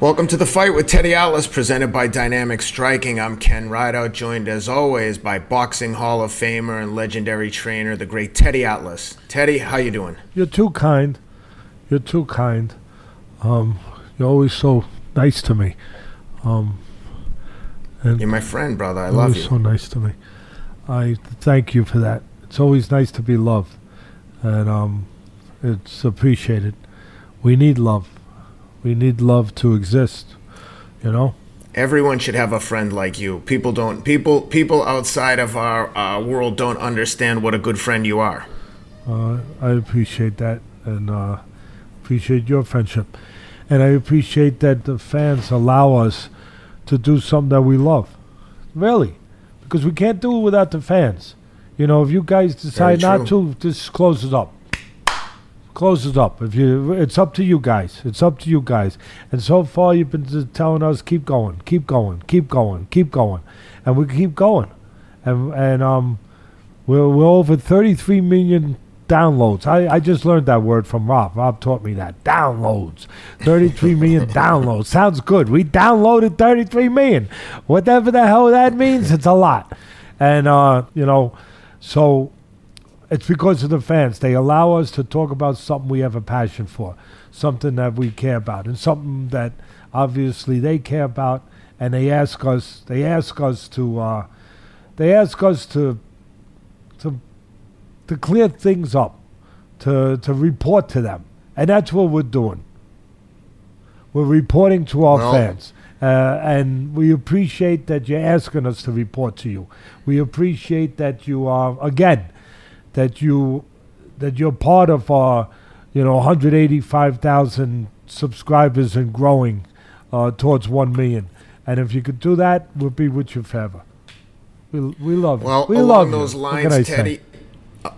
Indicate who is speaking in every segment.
Speaker 1: Welcome to the fight with Teddy Atlas, presented by Dynamic Striking. I'm Ken Rideout, joined as always by Boxing Hall of Famer and legendary trainer, the great Teddy Atlas. Teddy, how you doing?
Speaker 2: You're too kind. You're too kind. Um, you're always so nice to me. Um,
Speaker 1: and you're my friend, brother. I love you.
Speaker 2: So nice to me. I thank you for that. It's always nice to be loved, and um, it's appreciated. We need love. We need love to exist. You know.
Speaker 1: Everyone should have a friend like you. People don't. People. People outside of our uh, world don't understand what a good friend you are.
Speaker 2: Uh, I appreciate that, and uh, appreciate your friendship, and I appreciate that the fans allow us to do something that we love. Really, because we can't do it without the fans. You know, if you guys decide not to, just close it up. Close it up. If you, it's up to you guys. It's up to you guys. And so far, you've been telling us keep going, keep going, keep going, keep going, and we keep going. And and um, we're we're over 33 million downloads. I, I just learned that word from Rob. Rob taught me that. Downloads. 33 million downloads. Sounds good. We downloaded 33 million. Whatever the hell that means, it's a lot. And, uh, you know, so it's because of the fans. They allow us to talk about something we have a passion for, something that we care about, and something that obviously they care about. And they ask us. They ask us to. Uh, they ask us to. To. To clear things up, to to report to them, and that's what we're doing. We're reporting to our well, fans. Uh, and we appreciate that you're asking us to report to you. We appreciate that you are again, that you that you're part of our, you know, 185,000 subscribers and growing uh, towards one million. And if you could do that, we'll be with you forever. We we love
Speaker 1: well,
Speaker 2: you.
Speaker 1: Well,
Speaker 2: along
Speaker 1: those you. lines, Teddy. Uh,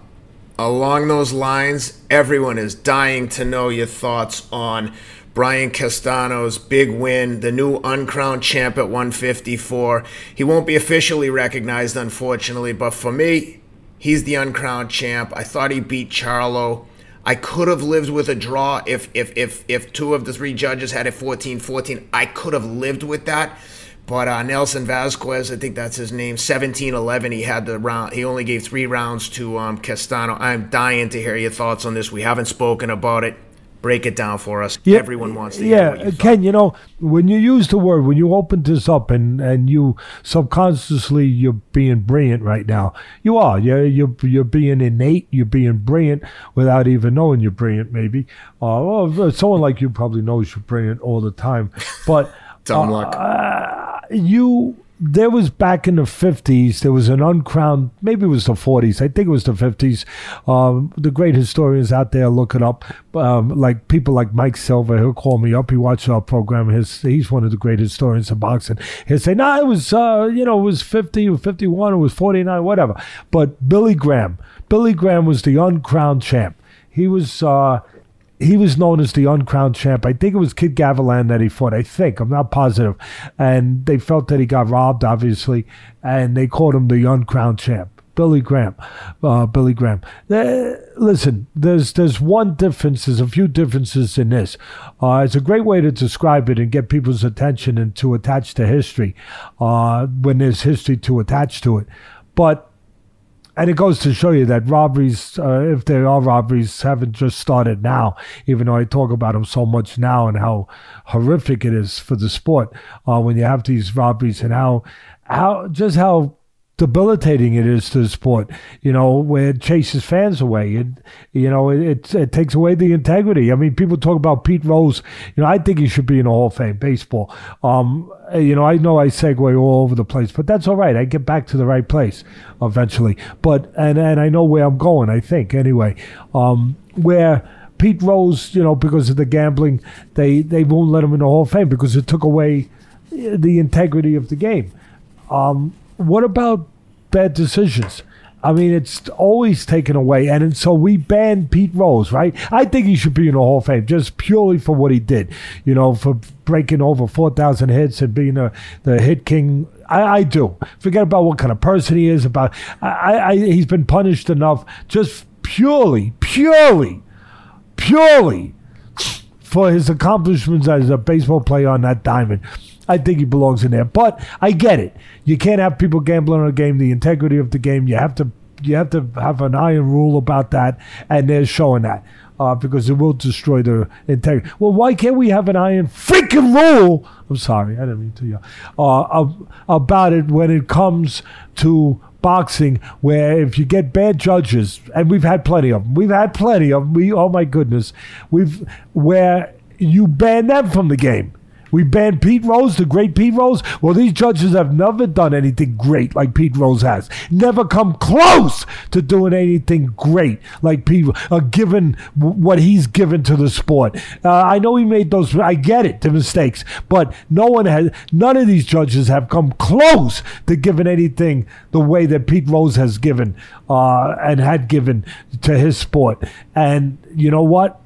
Speaker 1: along those lines, everyone is dying to know your thoughts on Brian Castano's big win, the new uncrowned champ at 154. He won't be officially recognized, unfortunately, but for me, he's the uncrowned champ. I thought he beat Charlo. I could have lived with a draw if if if if two of the three judges had it 14-14. I could have lived with that. But uh, Nelson Vasquez, I think that's his name, 17-11. He had the round. He only gave three rounds to um, Castano. I'm dying to hear your thoughts on this. We haven't spoken about it break it down for us. Yeah, Everyone wants to
Speaker 2: yeah, you Ken, you know, when you use the word, when you open this up and, and you subconsciously you're being brilliant right now. You are. You're, you're, you're being innate. You're being brilliant without even knowing you're brilliant, maybe. Uh, well, someone like you probably knows you're brilliant all the time. But
Speaker 1: Dumb uh, luck. Uh,
Speaker 2: you there was back in the 50s, there was an uncrowned, maybe it was the 40s, I think it was the 50s. Um, the great historians out there look it up, um, like people like Mike Silver, he'll call me up. He watches our program. His, he's one of the great historians of boxing. He'll say, no, nah, it was, uh, you know, it was 50 or 51, it was 49, whatever. But Billy Graham, Billy Graham was the uncrowned champ. He was, uh, he was known as the uncrowned champ. I think it was Kid Gavilan that he fought. I think I'm not positive, and they felt that he got robbed, obviously, and they called him the uncrowned champ. Billy Graham, uh, Billy Graham. Uh, listen, there's there's one difference. There's a few differences in this. Uh, it's a great way to describe it and get people's attention and to attach to history uh, when there's history to attach to it. But and it goes to show you that robberies, uh, if there are robberies, haven't just started now. Even though I talk about them so much now and how horrific it is for the sport uh, when you have these robberies and how how just how debilitating it is to the sport. You know, where it chases fans away. It, you know, it, it, it takes away the integrity. I mean, people talk about Pete Rose. You know, I think he should be in the Hall of Fame baseball. Um, you know, I know I segue all over the place, but that's all right. I get back to the right place eventually. But and and I know where I'm going. I think anyway. Um, where. Pete Rose, you know, because of the gambling, they, they won't let him in the Hall of Fame because it took away the integrity of the game. Um, what about bad decisions? I mean, it's always taken away. And so we banned Pete Rose, right? I think he should be in the Hall of Fame just purely for what he did, you know, for breaking over 4,000 hits and being a, the hit king. I, I, do. Forget about what kind of person he is. About I, I, He's been punished enough just purely, purely, purely for his accomplishments as a baseball player on that diamond. I think he belongs in there. But I get it. You can't have people gambling on a game, the integrity of the game. You have to you have to have an iron rule about that, and they're showing that. Uh, because it will destroy the integrity. Well, why can't we have an iron freaking rule? I'm sorry, I didn't mean to. Uh, about it when it comes to boxing where if you get bad judges, and we've had plenty of them, we've had plenty of them. We, oh my goodness, we've where you ban them from the game. We banned Pete Rose, the great Pete Rose. Well, these judges have never done anything great like Pete Rose has. Never come close to doing anything great like Pete, uh, given what he's given to the sport. Uh, I know he made those. I get it, the mistakes, but no one has. None of these judges have come close to giving anything the way that Pete Rose has given uh, and had given to his sport. And you know what?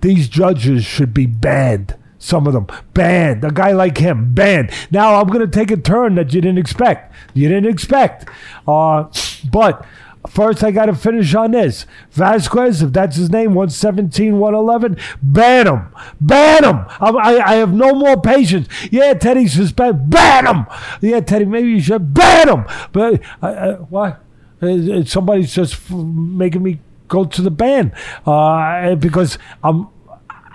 Speaker 2: These judges should be banned some of them banned. A guy like him banned. Now I'm going to take a turn that you didn't expect. You didn't expect. Uh, but first, I got to finish on this. Vasquez, if that's his name, 117, 111, ban him. Ban him. I, I, I have no more patience. Yeah, Teddy's suspended. Ban him. Yeah, Teddy, maybe you should ban him. But? Uh, somebody's just making me go to the ban uh, because I'm.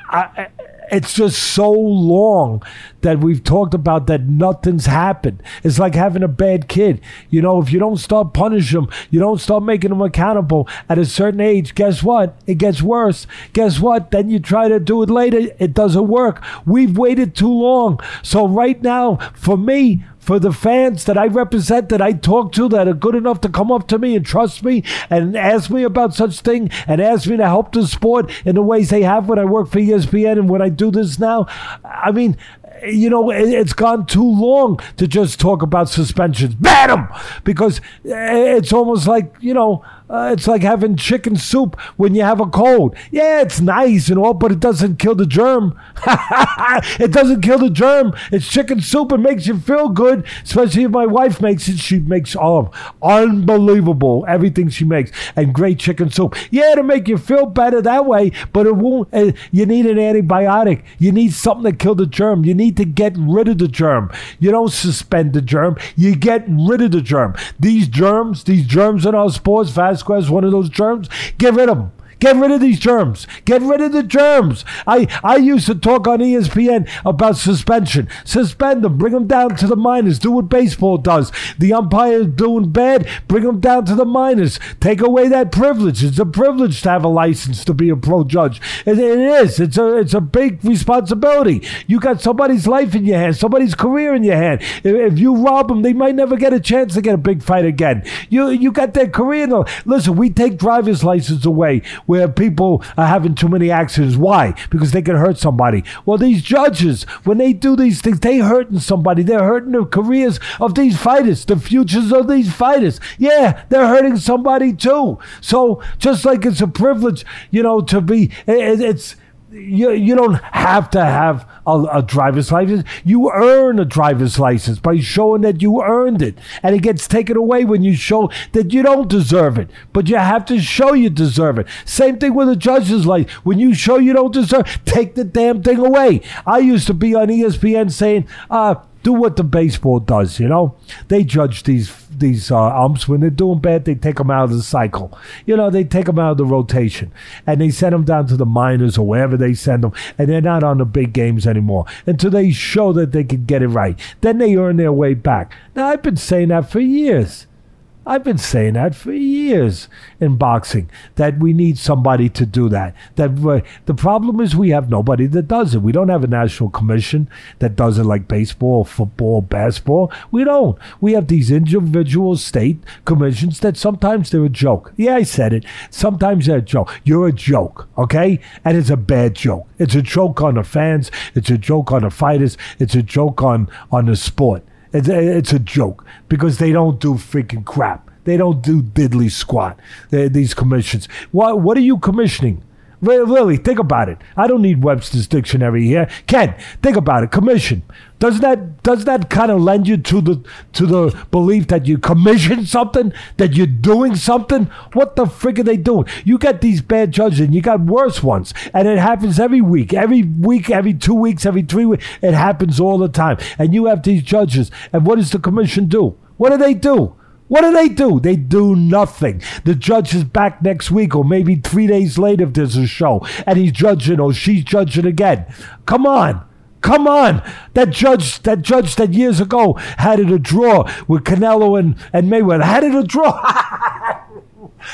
Speaker 2: I, it's just so long that we've talked about that nothing's happened. It's like having a bad kid. You know, if you don't start punishing them, you don't start making them accountable at a certain age, guess what? It gets worse. Guess what? Then you try to do it later, it doesn't work. We've waited too long. So, right now, for me, for the fans that I represent, that I talk to, that are good enough to come up to me and trust me and ask me about such thing and ask me to help the sport in the ways they have when I work for ESPN and when I do this now. I mean, you know, it's gone too long to just talk about suspensions. Ban them! Because eh, it's almost like, you know, uh, it's like having chicken soup when you have a cold. Yeah, it's nice and all, but it doesn't kill the germ. it doesn't kill the germ. It's chicken soup. It makes you feel good, especially if my wife makes it. She makes all oh, unbelievable everything she makes and great chicken soup. Yeah, to make you feel better that way, but it won't. Uh, you need an antibiotic. You need something to kill the germ. You need to get rid of the germ. You don't suspend the germ. You get rid of the germ. These germs, these germs in our sports, fast Vasquez one of those germs, get rid of them. Get rid of these germs. Get rid of the germs. I, I used to talk on ESPN about suspension. Suspend them. Bring them down to the minors. Do what baseball does. The umpire's doing bad. Bring them down to the minors. Take away that privilege. It's a privilege to have a license to be a pro judge. it, it is. It's a it's a big responsibility. You got somebody's life in your hand, somebody's career in your hand. If, if you rob them, they might never get a chance to get a big fight again. You you got their career. Listen, we take driver's license away where people are having too many accidents. Why? Because they can hurt somebody. Well, these judges, when they do these things, they're hurting somebody. They're hurting the careers of these fighters, the futures of these fighters. Yeah, they're hurting somebody too. So just like it's a privilege, you know, to be, it, it's you, you don't have to have a, a, driver's license. You earn a driver's license by showing that you earned it. And it gets taken away when you show that you don't deserve it. But you have to show you deserve it. Same thing with a judge's license. When you show you don't deserve, take the damn thing away. I used to be on ESPN saying, uh, do what the baseball does. You know, they judge these these uh, umps when they're doing bad. They take them out of the cycle. You know, they take them out of the rotation and they send them down to the minors or wherever they send them, and they're not on the big games anymore until they show that they can get it right. Then they earn their way back. Now I've been saying that for years. I've been saying that for years in boxing that we need somebody to do that. That the problem is we have nobody that does it. We don't have a national commission that does it like baseball, football, basketball. We don't. We have these individual state commissions that sometimes they're a joke. Yeah, I said it. Sometimes they're a joke. You're a joke, okay? And it's a bad joke. It's a joke on the fans. It's a joke on the fighters. It's a joke on on the sport. It's a, it's a joke because they don't do freaking crap. They don't do diddly squat. They, these commissions. What what are you commissioning? Really, think about it. I don't need Webster's dictionary here. Ken, think about it. Commission. Does that does that kind of lend you to the to the belief that you commission something, that you're doing something? What the frick are they doing? You got these bad judges, and you got worse ones, and it happens every week, every week, every two weeks, every three weeks. It happens all the time, and you have these judges. And what does the commission do? What do they do? What do they do? They do nothing. The judge is back next week, or maybe three days later if there's a show, and he's judging or she's judging again. Come on. Come on, that judge, that judge that years ago had it a draw with Canelo and, and Mayweather had it a draw.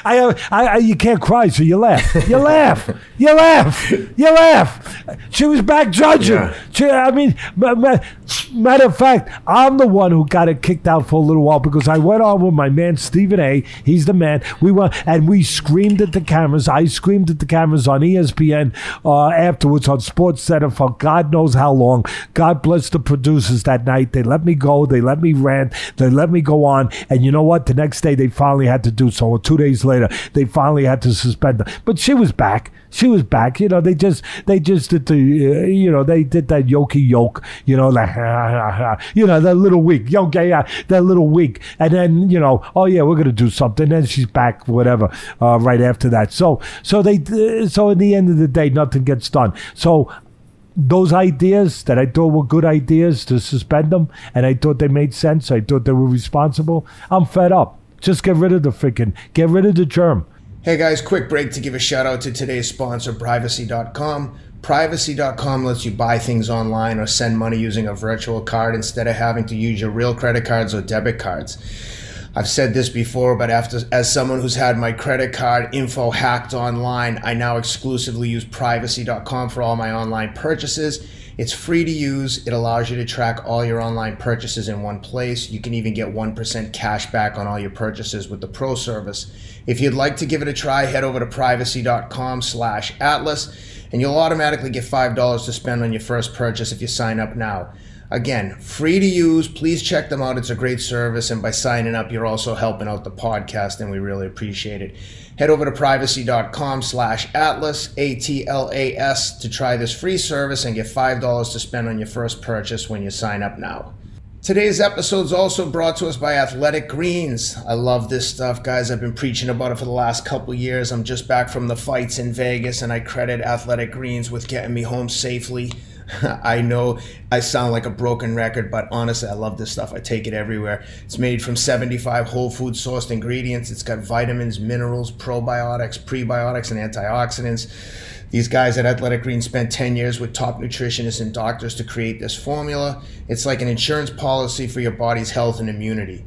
Speaker 2: I, I, I, you can't cry, so you laugh. You laugh. You laugh. You laugh. She was back judging. Yeah. She, I mean, matter of fact, I'm the one who got it kicked out for a little while because I went on with my man Stephen A. He's the man. We went and we screamed at the cameras. I screamed at the cameras on ESPN uh, afterwards on Sports Center for God knows how long. God bless the producers that night. They let me go. They let me rant. They let me go on. And you know what? The next day they finally had to do so. Two days later, they finally had to suspend her. But she was back. She was back. You know, they just they just did the uh, you know they did that yoky yoke. You know, like you know that little wig, yoke, yeah, that little wig, and then you know, oh yeah, we're gonna do something. Then she's back, whatever. Uh, right after that, so so they uh, so in the end of the day, nothing gets done. So those ideas that I thought were good ideas to suspend them, and I thought they made sense. I thought they were responsible. I'm fed up. Just get rid of the freaking, get rid of the germ.
Speaker 1: Hey guys, quick break to give a shout out to today's sponsor, Privacy.com. Privacy.com lets you buy things online or send money using a virtual card instead of having to use your real credit cards or debit cards. I've said this before, but after as someone who's had my credit card info hacked online, I now exclusively use privacy.com for all my online purchases. It's free to use. It allows you to track all your online purchases in one place. You can even get 1% cash back on all your purchases with the pro service. If you'd like to give it a try, head over to privacy.com slash atlas and you'll automatically get $5 to spend on your first purchase if you sign up now. Again, free to use. Please check them out. It's a great service. And by signing up, you're also helping out the podcast, and we really appreciate it. Head over to privacy.com slash atlas, A T L A S, to try this free service and get $5 to spend on your first purchase when you sign up now. Today's episode is also brought to us by Athletic Greens. I love this stuff, guys. I've been preaching about it for the last couple years. I'm just back from the fights in Vegas, and I credit Athletic Greens with getting me home safely. I know I sound like a broken record, but honestly, I love this stuff. I take it everywhere. It's made from 75 whole food sourced ingredients. It's got vitamins, minerals, probiotics, prebiotics, and antioxidants. These guys at Athletic Greens spent 10 years with top nutritionists and doctors to create this formula. It's like an insurance policy for your body's health and immunity.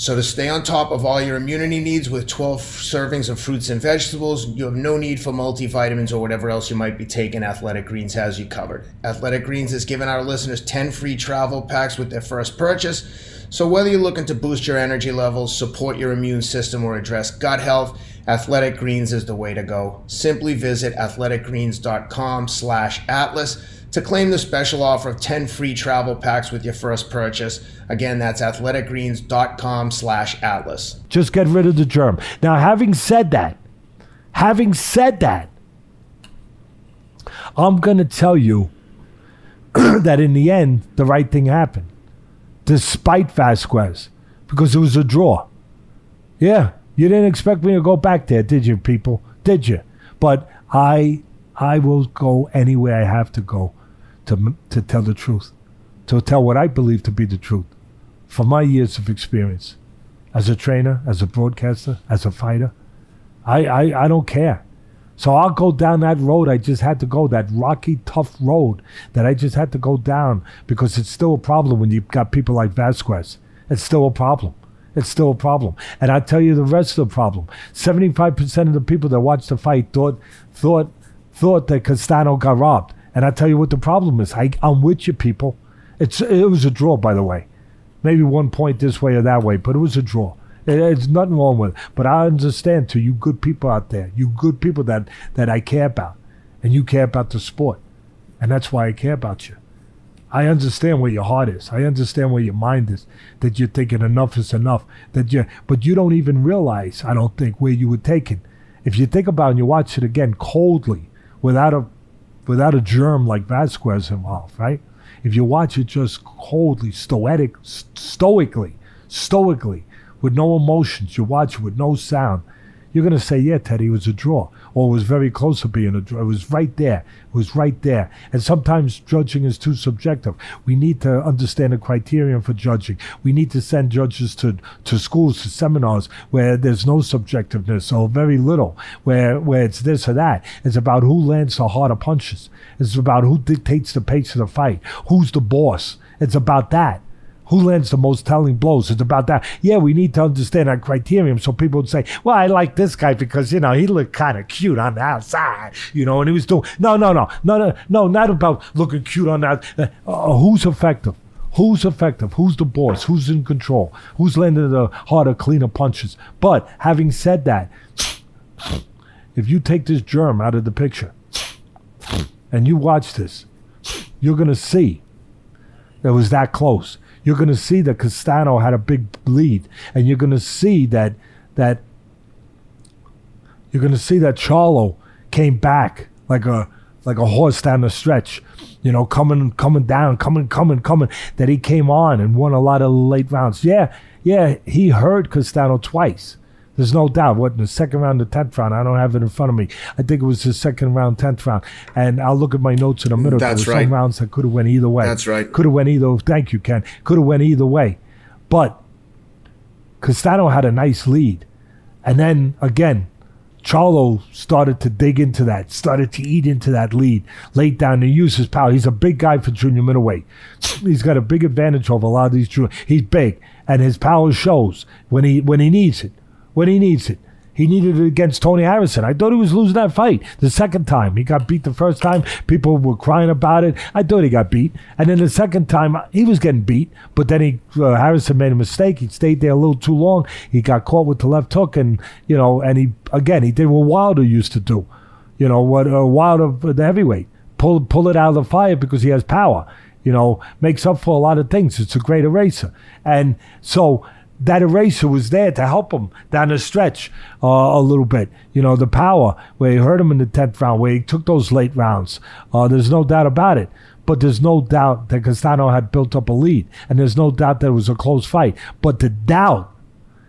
Speaker 1: So, to stay on top of all your immunity needs with 12 servings of fruits and vegetables, you have no need for multivitamins or whatever else you might be taking. Athletic Greens has you covered. Athletic Greens has given our listeners 10 free travel packs with their first purchase. So, whether you're looking to boost your energy levels, support your immune system, or address gut health, Athletic Greens is the way to go. Simply visit athleticgreens.com slash atlas to claim the special offer of 10 free travel packs with your first purchase. Again, that's athleticgreens.com slash atlas.
Speaker 2: Just get rid of the germ. Now, having said that, having said that, I'm going to tell you that in the end, the right thing happened, despite Vasquez, because it was a draw. Yeah, you didn't expect me to go back there, did you, people? Did you? But I, I will go anywhere I have to go to, to tell the truth, to tell what I believe to be the truth from my years of experience as a trainer, as a broadcaster, as a fighter. I, I, I don't care. So I'll go down that road I just had to go, that rocky, tough road that I just had to go down because it's still a problem when you've got people like Vasquez. It's still a problem. It's still a problem. And I tell you the rest of the problem. 75% of the people that watched the fight thought thought thought that Castano got robbed. And I tell you what the problem is. I, I'm with you, people. It's it was a draw, by the way. Maybe one point this way or that way, but it was a draw. It, it's nothing wrong with it. But I understand to you good people out there, you good people that that I care about, and you care about the sport, and that's why I care about you. I understand where your heart is. I understand where your mind is. That you're thinking enough is enough. That you, but you don't even realize. I don't think where you were taken if you think about it and you watch it again coldly, without a without a germ like Vasquez involved, right? If you watch it just coldly, stoic, stoically, stoically, with no emotions, you watch it with no sound, you're going to say, yeah, Teddy, it was a draw. Or it was very close to being a draw. It was right there. It was right there. And sometimes judging is too subjective. We need to understand the criterion for judging. We need to send judges to, to schools, to seminars where there's no subjectiveness or very little, where, where it's this or that. It's about who lands the harder punches. It's about who dictates the pace of the fight. Who's the boss. It's about that. Who lands the most telling blows? It's about that. Yeah, we need to understand our criterion so people would say, well, I like this guy because, you know, he looked kind of cute on the outside, you know, and he was doing. No, no, no, no, no, no, not about looking cute on that. Uh, uh, who's effective? Who's effective? Who's the boss? Who's in control? Who's landing the harder, cleaner punches? But having said that, if you take this germ out of the picture and you watch this, you're going to see it was that close you're going to see that Castano had a big lead, and you're going to see that that you're going to see that Charlo came back like a like a horse down the stretch, you know, coming coming down, coming coming coming. That he came on and won a lot of late rounds. Yeah, yeah, he hurt Castano twice. There's no doubt. What in the second round, the tenth round? I don't have it in front of me. I think it was the second round, tenth round. And I'll look at my notes in a minute.
Speaker 1: That's right.
Speaker 2: Some rounds that could have went either way.
Speaker 1: That's right.
Speaker 2: Could have went either. Thank you, Ken. Could have went either way, but Castano had a nice lead, and then again, Charlo started to dig into that, started to eat into that lead, laid down and use his power. He's a big guy for junior middleweight. He's got a big advantage over a lot of these junior. He's big, and his power shows when he when he needs it when he needs it. He needed it against Tony Harrison. I thought he was losing that fight the second time. He got beat the first time. People were crying about it. I thought he got beat. And then the second time, he was getting beat. But then he uh, Harrison made a mistake. He stayed there a little too long. He got caught with the left hook. And, you know, and he, again, he did what Wilder used to do. You know, what uh, Wilder, the heavyweight, pull, pull it out of the fire because he has power. You know, makes up for a lot of things. It's a great eraser. And so that eraser was there to help him down the stretch uh, a little bit. You know, the power where he hurt him in the 10th round, where he took those late rounds. Uh, there's no doubt about it. But there's no doubt that Castano had built up a lead. And there's no doubt that it was a close fight. But the doubt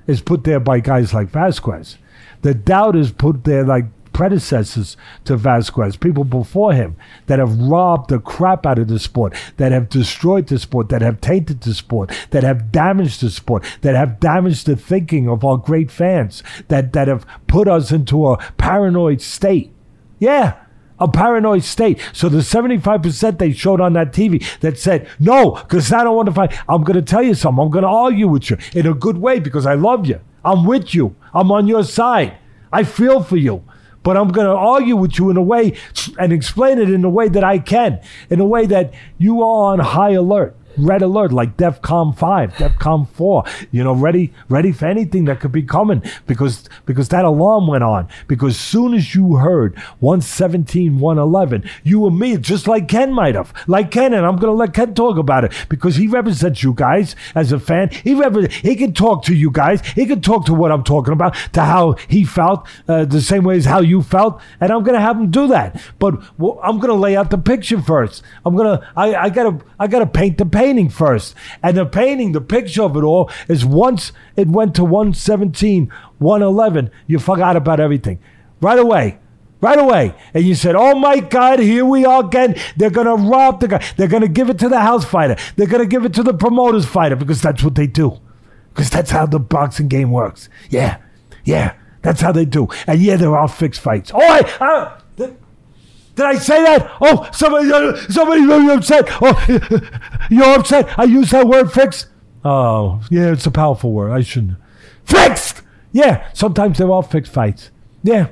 Speaker 2: is put there by guys like Vasquez. The doubt is put there like predecessors to Vasquez, people before him that have robbed the crap out of the sport, that have destroyed the sport, that have tainted the sport, that have damaged the sport, that have damaged the thinking of our great fans, that, that have put us into a paranoid state. Yeah, a paranoid state. So the 75% they showed on that TV that said, no, because I don't want to fight. I'm going to tell you something. I'm going to argue with you in a good way because I love you. I'm with you. I'm on your side. I feel for you but I'm going to argue with you in a way and explain it in a way that I can, in a way that you are on high alert red alert like DEFCON 5, DEFCON 4, you know, ready ready for anything that could be coming because because that alarm went on. Because soon as you heard 117, 111, you and me, just like Ken might have, like Ken, and I'm gonna let Ken talk about it because he represents you guys as a fan. He rep- he can talk to you guys. He can talk to what I'm talking about, to how he felt, uh, the same way as how you felt, and I'm gonna have him do that. But well, I'm gonna lay out the picture first. I'm gonna I, I gotta I gotta paint the picture painting first. And the painting, the picture of it all is once it went to 117, 111, you forgot about everything. Right away. Right away. And you said, oh my God, here we are again. They're going to rob the guy. They're going to give it to the house fighter. They're going to give it to the promoter's fighter because that's what they do. Because that's how the boxing game works. Yeah. Yeah. That's how they do. And yeah, there are all fixed fights. Oh, uh, I, I did I say that? Oh, somebody, uh, somebody really upset. Oh, you're upset. I use that word fixed. Oh, yeah, it's a powerful word. I shouldn't. Fixed. Yeah, sometimes they're all fixed fights. Yeah,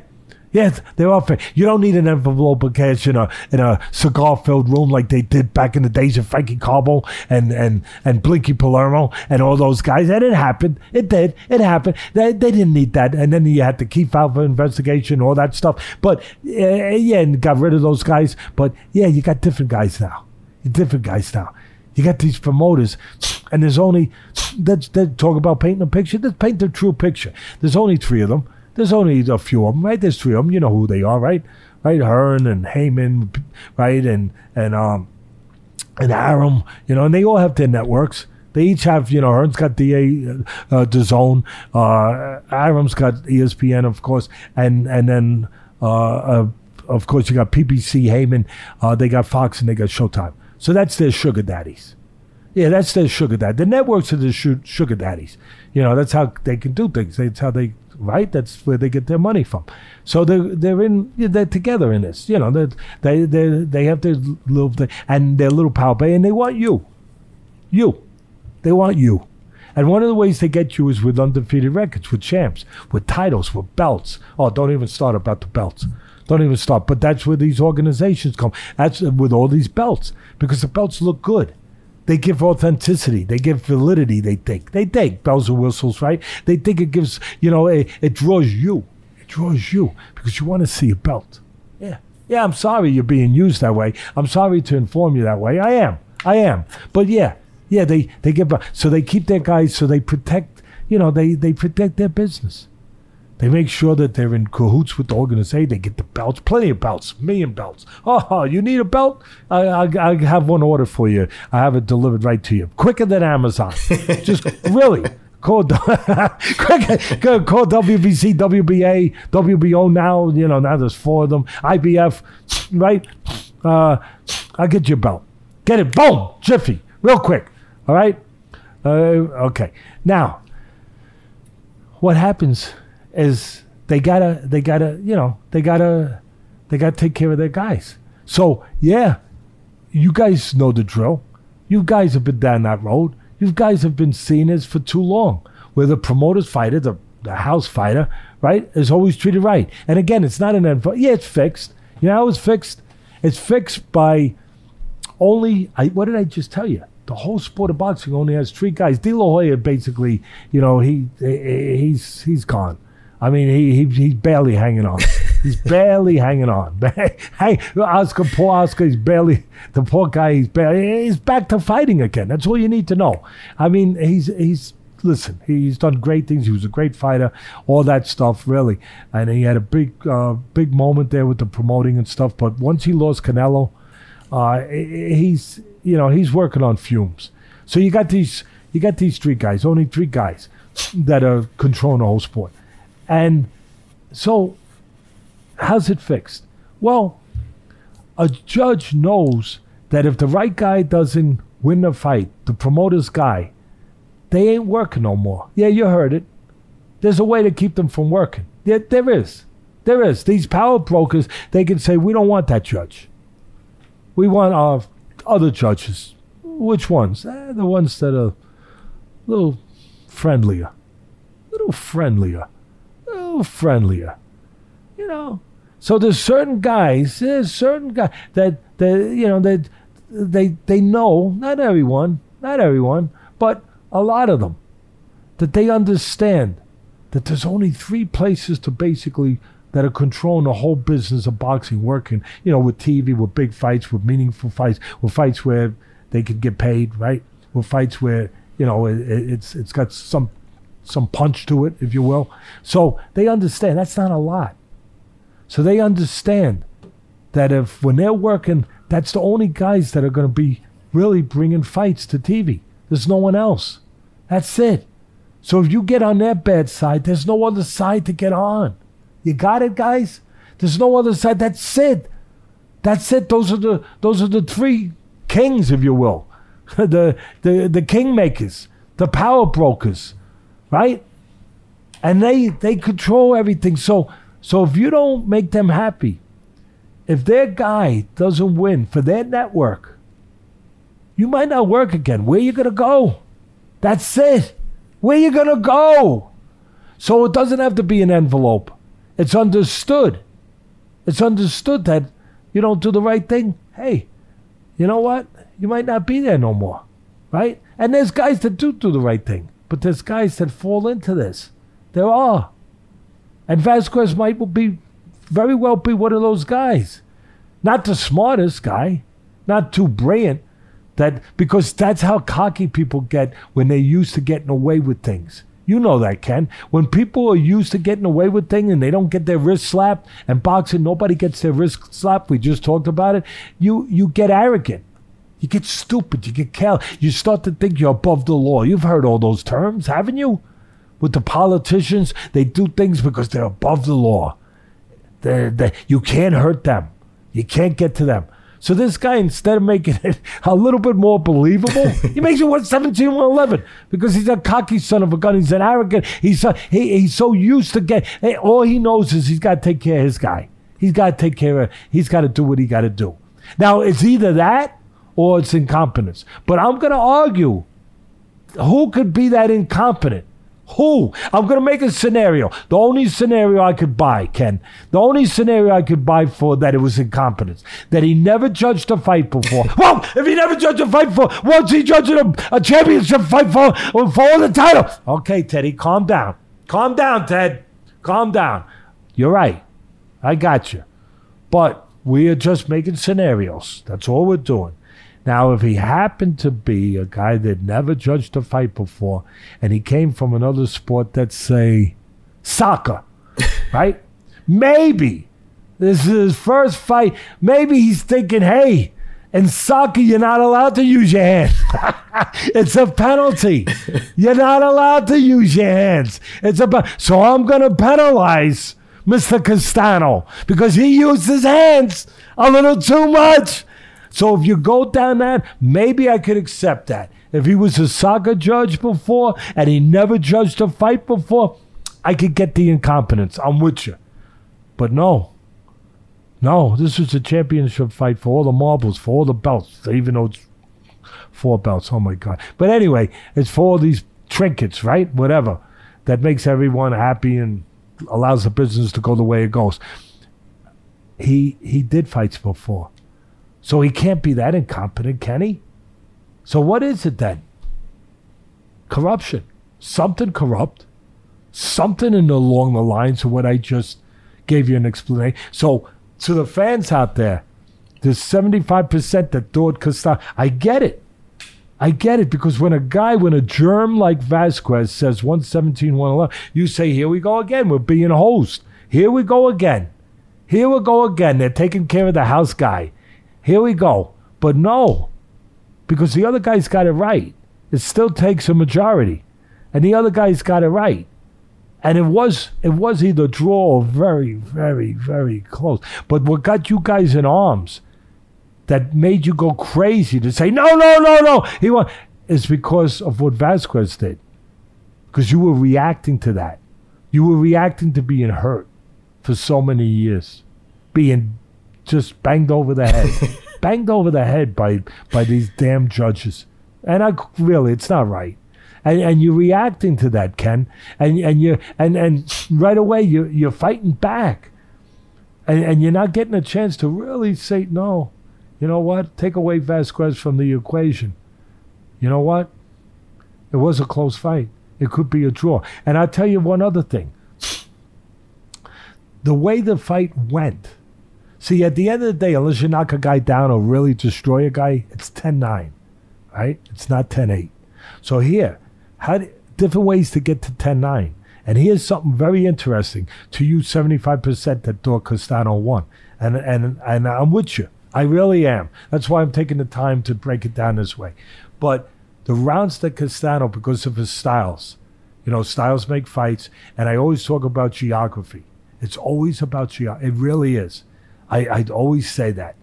Speaker 2: Yes, they're all fair. You don't need an envelope of cash in a in a cigar filled room like they did back in the days of Frankie Carbo and and and Blinky Palermo and all those guys. And it happened. It did. It happened. They, they didn't need that. And then you had the Kefauver investigation, all that stuff. But uh, yeah, and got rid of those guys. But yeah, you got different guys now. You're different guys now. You got these promoters, and there's only let's, let's talk about painting a picture. Let's paint the true picture. There's only three of them There's only a few of them, right? There's three of them. You know who they are, right? Right, Hearn and Haymon, right, and and um and Arum, you know, and they all have their networks. They each have, you know, Hearn's got DA, uh, DAZN, uh, Arum's got ESPN, of course, and and then uh, uh, of course you got PBC, Haymon, uh, they got Fox, and they got Showtime. So that's their sugar daddies. Yeah, that's their sugar dad. The networks are the sugar daddies. You know, that's how they can do things. That's how they right. That's where they get their money from. So they're they're in they're together in this. You know, they they they they have their little thing and their little power play, and they want you, you, they want you. And one of the ways they get you is with undefeated records, with champs, with titles, with belts. Oh, don't even start about the belts. Don't even start. But that's where these organizations come. That's with all these belts because the belts look good. They give authenticity. They give validity. They think. They think bells and whistles, right? They think it gives. You know, it, it draws you. It draws you because you want to see a belt. Yeah, yeah. I'm sorry you're being used that way. I'm sorry to inform you that way. I am. I am. But yeah, yeah. They they give. So they keep their guys. So they protect. You know, they they protect their business. They make sure that they're in cahoots with the organization. They get the belts, plenty of belts, million belts. Oh, you need a belt? I, I, I have one order for you. I have it delivered right to you, quicker than Amazon. Just really. Call, quick, call WBC, WBA, WBO now. You know, now there's four of them. IBF, right? Uh, I'll get your belt. Get it, boom, jiffy, real quick. All right? Uh, okay. Now, what happens is they gotta they gotta you know they gotta they gotta take care of their guys. So yeah, you guys know the drill. You guys have been down that road. You guys have been seeing this for too long. Where the promoters fighter, the the house fighter, right, is always treated right. And again, it's not an end. Yeah, it's fixed. You know how it's fixed? It's fixed by only. I, what did I just tell you? The whole sport of boxing only has three guys. De La Hoya basically, you know, he he's he's gone. I mean, he, he he's barely hanging on. He's barely hanging on. hey, Oscar, poor Oscar, he's barely the poor guy. He's barely, he's back to fighting again. That's all you need to know. I mean, he's he's listen. He's done great things. He was a great fighter. All that stuff, really. And he had a big uh, big moment there with the promoting and stuff. But once he lost Canelo, uh, he's you know he's working on fumes. So you got these you got these three guys, only three guys that are controlling the whole sport. And so, how's it fixed? Well, a judge knows that if the right guy doesn't win the fight, the promoter's guy, they ain't working no more. Yeah, you heard it. There's a way to keep them from working. There, there is. There is. These power brokers, they can say, we don't want that judge. We want our other judges. Which ones? Eh, the ones that are a little friendlier. A little friendlier little friendlier. You know. So there's certain guys, there's certain guys that that you know that they they know, not everyone, not everyone, but a lot of them, that they understand that there's only three places to basically that are controlling the whole business of boxing working, you know, with TV, with big fights, with meaningful fights, with fights where they could get paid, right? With fights where, you know, it, it's it's got some some punch to it, if you will. So they understand that's not a lot. So they understand that if when they're working, that's the only guys that are going to be really bringing fights to TV. There's no one else. That's it. So if you get on their bad side, there's no other side to get on. You got it, guys? There's no other side. That's it. That's it. Those are the those are the three kings, if you will. the the the kingmakers, the power brokers, right? And they they control everything. So so if you don't make them happy, if their guy doesn't win for their network, you might not work again. Where you gonna go? That's it. Where you gonna go? So it doesn't have to be an envelope. It's understood. It's understood that you don't do the right thing. Hey, you know what? You might not be there no more, right? And there's guys that do do the right thing. But there's guys that fall into this. There are. And Vasquez might be very well be one of those guys. Not the smartest guy, not too brilliant, that because that's how cocky people get when they're used to getting away with things. You know that, Ken. When people are used to getting away with things and they don't get their wrist slapped, and boxing, nobody gets their wrist slapped. We just talked about it. You you get arrogant. You get stupid. You get careless. You start to think you're above the law. You've heard all those terms, haven't you? With the politicians, they do things because they're above the law. They're, they you can't hurt them. You can't get to them. So this guy, instead of making it a little bit more believable, he makes it 117, 111 because he's a cocky son of a gun. He's an arrogant. He's so, he, he's so used to get. Eh, all he knows is he's got to take care of his guy. He's got to take care of. He's got to do what he got to do. Now it's either that or it's incompetence. But I'm going to argue who could be that incompetent? Who? I'm going to make a scenario. The only scenario I could buy, Ken, the only scenario I could buy for that it was incompetence, that he never judged a fight before. well, if he never judged a fight before, what's he judging a, a championship fight for, for the title? Okay, Teddy, calm down. Calm down, Ted. Calm down. You're right. I got you. But we are just making scenarios. That's all we're doing. Now, if he happened to be a guy that never judged a fight before, and he came from another sport that's, say, soccer, right? Maybe this is his first fight. Maybe he's thinking, hey, in soccer, you're not allowed to use your hands. it's a penalty. You're not allowed to use your hands. It's a so I'm going to penalize Mr. Castano because he used his hands a little too much. So if you go down that, maybe I could accept that. If he was a soccer judge before and he never judged a fight before, I could get the incompetence. I'm with you. But no. No, this was a championship fight for all the marbles, for all the belts, even though it's four belts. Oh my God. But anyway, it's for all these trinkets, right? Whatever. That makes everyone happy and allows the business to go the way it goes. He he did fights before. So he can't be that incompetent, can he? So what is it then? Corruption. Something corrupt. Something in along the lines of what I just gave you an explanation. So to the fans out there, there's 75% that thought Costa. I get it. I get it because when a guy, when a germ like Vasquez says 117, 111, you say, here we go again. We're being host. Here we go again. Here we go again. They're taking care of the house guy. Here we go. But no, because the other guy's got it right. It still takes a majority, and the other guy's got it right. And it was it was either draw or very, very, very close. But what got you guys in arms that made you go crazy to say, no, no, no, no, he won, is because of what Vasquez did. Because you were reacting to that. You were reacting to being hurt for so many years, being just banged over the head, banged over the head by by these damn judges. And I really, it's not right. And, and you're reacting to that, Ken. And and you and and right away you you're fighting back, and and you're not getting a chance to really say no. You know what? Take away Vasquez from the equation. You know what? It was a close fight. It could be a draw. And I'll tell you one other thing. The way the fight went See, at the end of the day, unless you knock a guy down or really destroy a guy, it's 10 9, right? It's not 10 8. So here, how, different ways to get to 10 9. And here's something very interesting to you 75% that thought Castano won. And, and, and I'm with you. I really am. That's why I'm taking the time to break it down this way. But the rounds that Castano, because of his styles, you know, styles make fights. And I always talk about geography. It's always about geography. It really is. I, I'd always say that.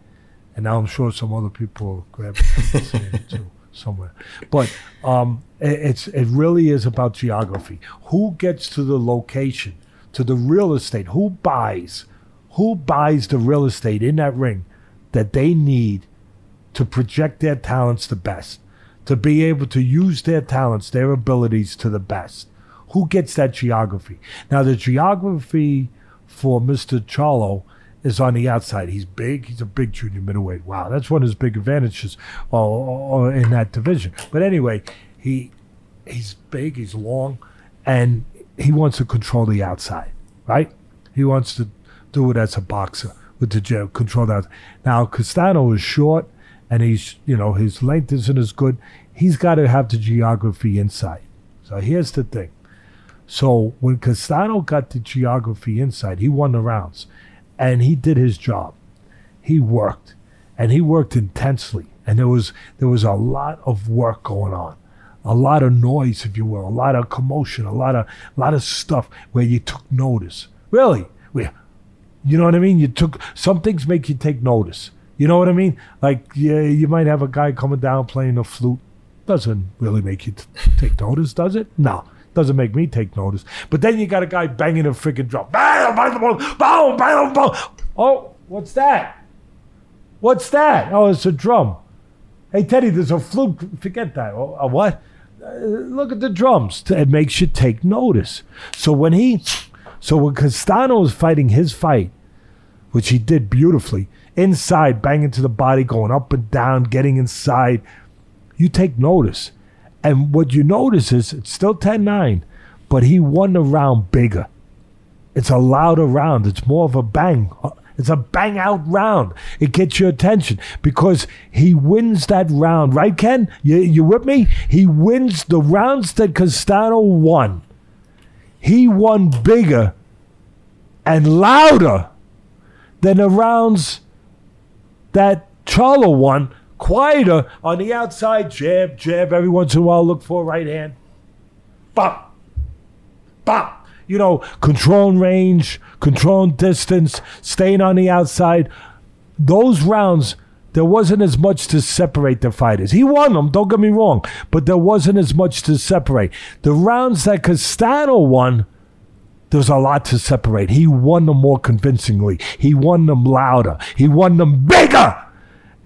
Speaker 2: And now I'm sure some other people grab it too somewhere. But um, it, it's it really is about geography. Who gets to the location, to the real estate? Who buys? Who buys the real estate in that ring that they need to project their talents the best, to be able to use their talents, their abilities to the best? Who gets that geography? Now, the geography for Mr. Charlo is on the outside. He's big. He's a big junior middleweight. Wow, that's one of his big advantages uh, uh, in that division. But anyway, he he's big. He's long, and he wants to control the outside. Right? He wants to do it as a boxer with the control that. Now Castano is short, and he's you know his length isn't as good. He's got to have the geography inside. So here's the thing. So when Castano got the geography inside, he won the rounds, and he did his job. He worked, and he worked intensely, and there was there was a lot of work going on, a lot of noise, if you will, a lot of commotion, a lot of a lot of stuff where you took notice. Really, we, you know what I mean? You took some things make you take notice. You know what I mean? Like yeah, you might have a guy coming down playing a flute. Doesn't really make you t- take notice, does it? No. Doesn't make me take notice. But then you got a guy banging a freaking drum. Oh, what's that? What's that? Oh, it's a drum. Hey, Teddy, there's a flute. Forget that. Oh, a what? Uh, look at the drums. It makes you take notice. So when he, so when Castano is fighting his fight, which he did beautifully, inside, banging to the body, going up and down, getting inside, you take notice. And what you notice is it's still 10 9, but he won the round bigger. It's a louder round. It's more of a bang. It's a bang out round. It gets your attention because he wins that round, right, Ken? You, you with me? He wins the rounds that Castano won. He won bigger and louder than the rounds that Charlo won quieter on the outside, jab, jab. Every once in a while, look for a right hand. Bop, bop. You know, controlling range, controlling distance, staying on the outside. Those rounds, there wasn't as much to separate the fighters. He won them, don't get me wrong, but there wasn't as much to separate. The rounds that Castano won, there was a lot to separate. He won them more convincingly. He won them louder. He won them bigger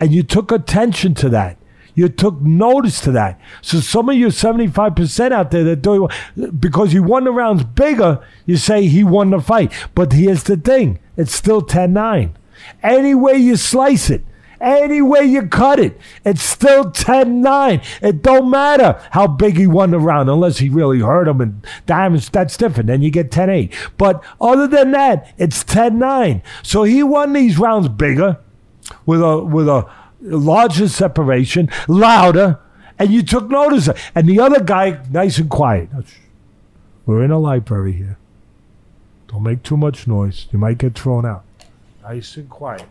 Speaker 2: and you took attention to that. You took notice to that. So some of you 75% out there that do because you won the rounds bigger, you say he won the fight. But here's the thing. It's still 10-9. Any way you slice it, any way you cut it, it's still 10-9. It don't matter how big he won the round, unless he really hurt him and damaged. That's different. Then you get 10-8. But other than that, it's 10-9. So he won these rounds bigger with a with a larger separation, louder, and you took notice. Of, and the other guy, nice and quiet. We're in a library here. Don't make too much noise. You might get thrown out. Nice and quiet.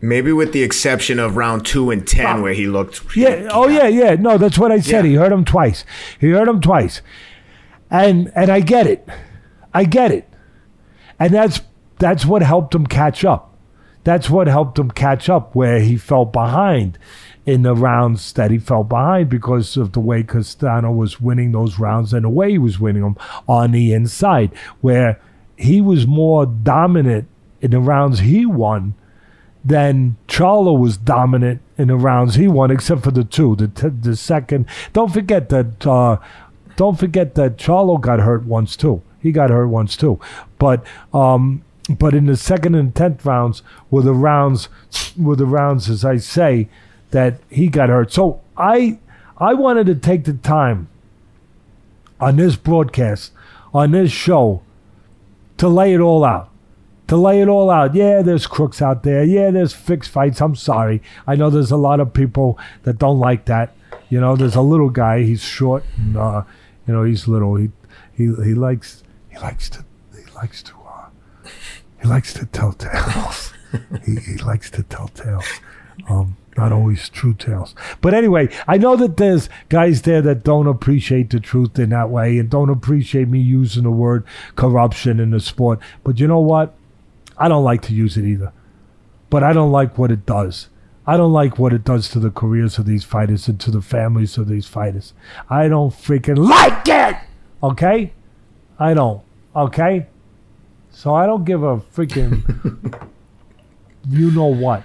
Speaker 1: Maybe with the exception of round two and ten, where he looked.
Speaker 2: Yeah. oh yeah, yeah. No, that's what I said. Yeah. He heard him twice. He heard him twice, and and I get it. I get it, and that's that's what helped him catch up that's what helped him catch up where he fell behind in the rounds that he fell behind because of the way Castano was winning those rounds and the way he was winning them on the inside, where he was more dominant in the rounds he won than Charlo was dominant in the rounds he won, except for the two. The t- the second, don't forget that. Uh, don't forget that Charlo got hurt once too. He got hurt once too, but um, but in the second and tenth rounds were the rounds were the rounds, as I say, that he got hurt. So I I wanted to take the time on this broadcast, on this show, to lay it all out. To lay it all out. Yeah, there's crooks out there. Yeah, there's fixed fights. I'm sorry. I know there's a lot of people that don't like that. You know, there's a little guy. He's short and uh, you know he's little. He he he likes he likes to he likes to he likes to tell tales. he, he likes to tell tales. Um, not always true tales. But anyway, I know that there's guys there that don't appreciate the truth in that way and don't appreciate me using the word corruption in the sport. But you know what? I don't like to use it either. But I don't like what it does. I don't like what it does to the careers of these fighters and to the families of these fighters. I don't freaking like it. Okay? I don't. Okay? So I don't give a freaking you know what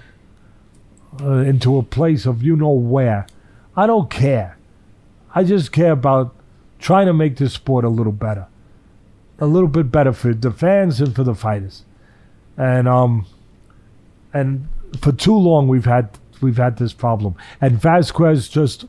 Speaker 2: uh, into a place of you know where. I don't care. I just care about trying to make this sport a little better, a little bit better for the fans and for the fighters. And um, and for too long we've had we've had this problem. And Vasquez just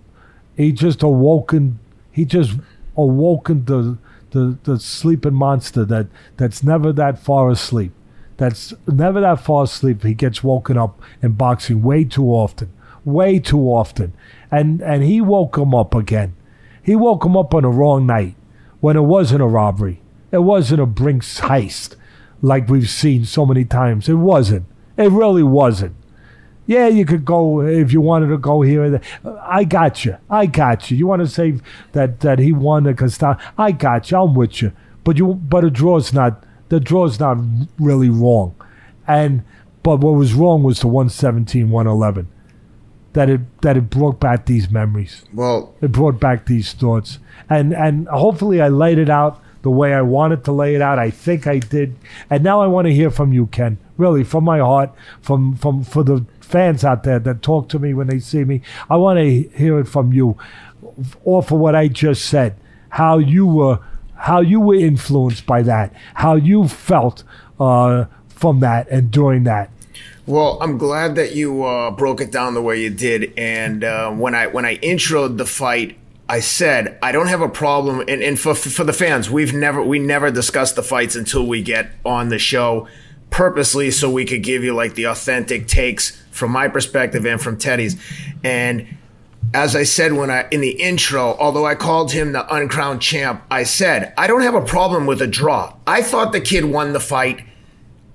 Speaker 2: he just awoken. He just awoken the the, the sleeping monster that, that's never that far asleep. That's never that far asleep. He gets woken up in boxing way too often. Way too often. And and he woke him up again. He woke him up on the wrong night. when it wasn't a robbery. It wasn't a Brinks heist like we've seen so many times. It wasn't. It really wasn't. Yeah, you could go if you wanted to go here. I got you. I got you. You want to say that that he won the Castano? I got you. I'm with you. But you, but a draw's not. The draw's not really wrong. And but what was wrong was the 117, 111. That it that it brought back these memories.
Speaker 1: Well,
Speaker 2: It brought back these thoughts. And and hopefully I laid it out the way I wanted to lay it out. I think I did. And now I want to hear from you, Ken. Really, from my heart, from from for the fans out there that talk to me when they see me. I want to hear it from you, or for what I just said, how you were, how you were influenced by that, how you felt uh, from that and during that.
Speaker 1: Well, I'm glad that you uh, broke it down the way you did. And uh, when I when I introed the fight, I said I don't have a problem. And, and for for the fans, we've never we never discussed the fights until we get on the show, purposely so we could give you like the authentic takes from my perspective and from Teddy's. And as I said when I in the intro, although I called him the uncrowned champ, I said I don't have a problem with a draw. I thought the kid won the fight.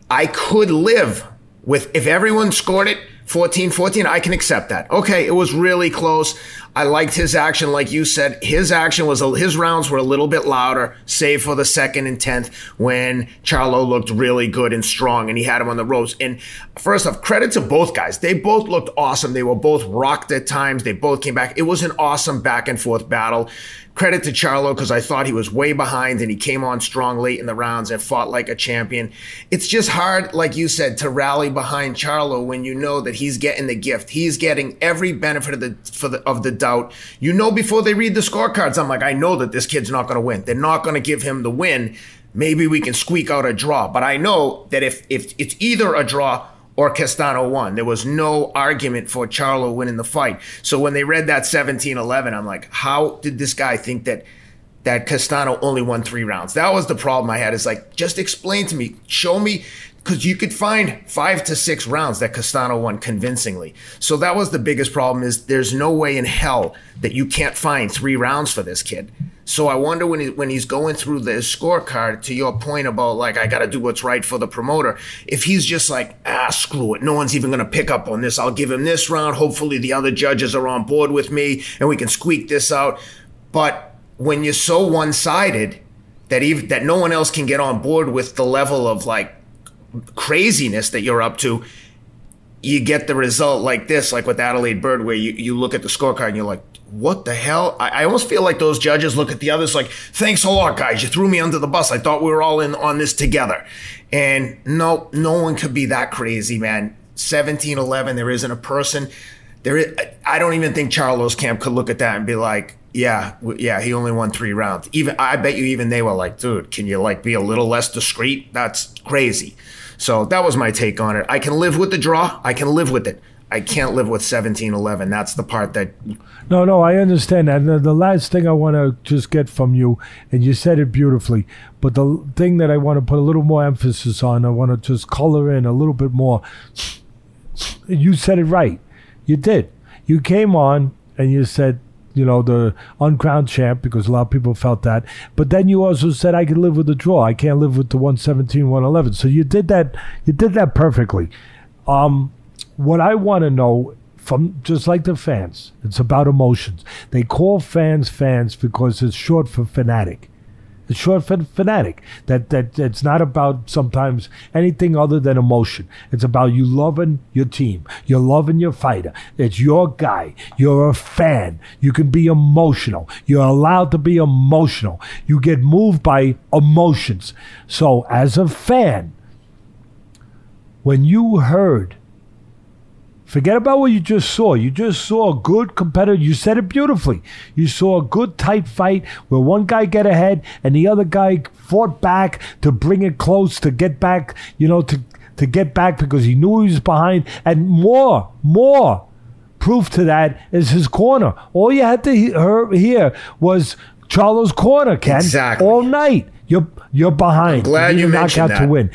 Speaker 1: I could live with if everyone scored it 14 14 i can accept that okay it was really close i liked his action like you said. His action was his rounds were a little bit louder save for the second and 10th when charlo looked really good and strong and he had him on the ropes. And first off credit to both guys. They both looked awesome. They were both rocked at times. They both came back. It was an awesome back and forth battle. Credit to Charlo because I thought he was way behind and he came on strong late in the rounds and fought like a champion. It's just hard, like you said, to rally behind Charlo when you know that he's getting the gift. He's getting every benefit of the, the of the doubt. You know before they read the scorecards, I'm like, I know that this kid's not going to win. They're not going to give him the win. Maybe we can squeak out a draw. But I know that if if it's either a draw or Castano won. There was no argument for Charlo winning the fight. So when they read that 17-11, I'm like, how did this guy think that that Castano only won three rounds? That was the problem I had. Is like, just explain to me, show me, because you could find five to six rounds that Castano won convincingly. So that was the biggest problem. Is there's no way in hell that you can't find three rounds for this kid. So I wonder when he, when he's going through the scorecard, to your point about like I got to do what's right for the promoter. If he's just like ah screw it, no one's even going to pick up on this. I'll give him this round. Hopefully the other judges are on board with me and we can squeak this out. But when you're so one sided that even that no one else can get on board with the level of like craziness that you're up to, you get the result like this, like with Adalaide Byrd, where you, you look at the scorecard and you're like, what the hell? I, I, almost feel like those judges look at the others like, thanks a lot, guys. You threw me under the bus. I thought we were all in on this together. And no, no one could be that crazy, man. 17 11, there isn't a person. There is, I don't even think Charlo's camp could look at that and be like, yeah, yeah, he only won three rounds. Even I bet you even they were like, dude, can you like be a little less discreet? That's crazy. So that was my take on it. I can live with the draw. I can live with it. I can't live with 1711. That's the part that.
Speaker 2: No, no, I understand that. The, the last thing I want to just get from you, and you said it beautifully, but the thing that I want to put a little more emphasis on, I want to just color in a little bit more. You said it right. You did. You came on and you said, you know, the uncrowned champ because a lot of people felt that. But then you also said I can live with the draw. I can't live with the 117, 111. So you did that. You did that perfectly. Um, what I want to know from just like the fans, it's about emotions. They call fans fans because it's short for fanatic. It's short fanatic. That that it's not about sometimes anything other than emotion. It's about you loving your team. You're loving your fighter. It's your guy. You're a fan. You can be emotional. You're allowed to be emotional. You get moved by emotions. So as a fan, when you heard Forget about what you just saw. You just saw a good competitor. You said it beautifully. You saw a good tight fight where one guy get ahead and the other guy fought back to bring it close to get back, you know, to to get back because he knew he was behind. And more, more proof to that is his corner. All you had to hear was Charlo's corner, Ken.
Speaker 1: Exactly.
Speaker 2: All night. You're you're behind. I'm
Speaker 1: glad you, you mentioned that. to win.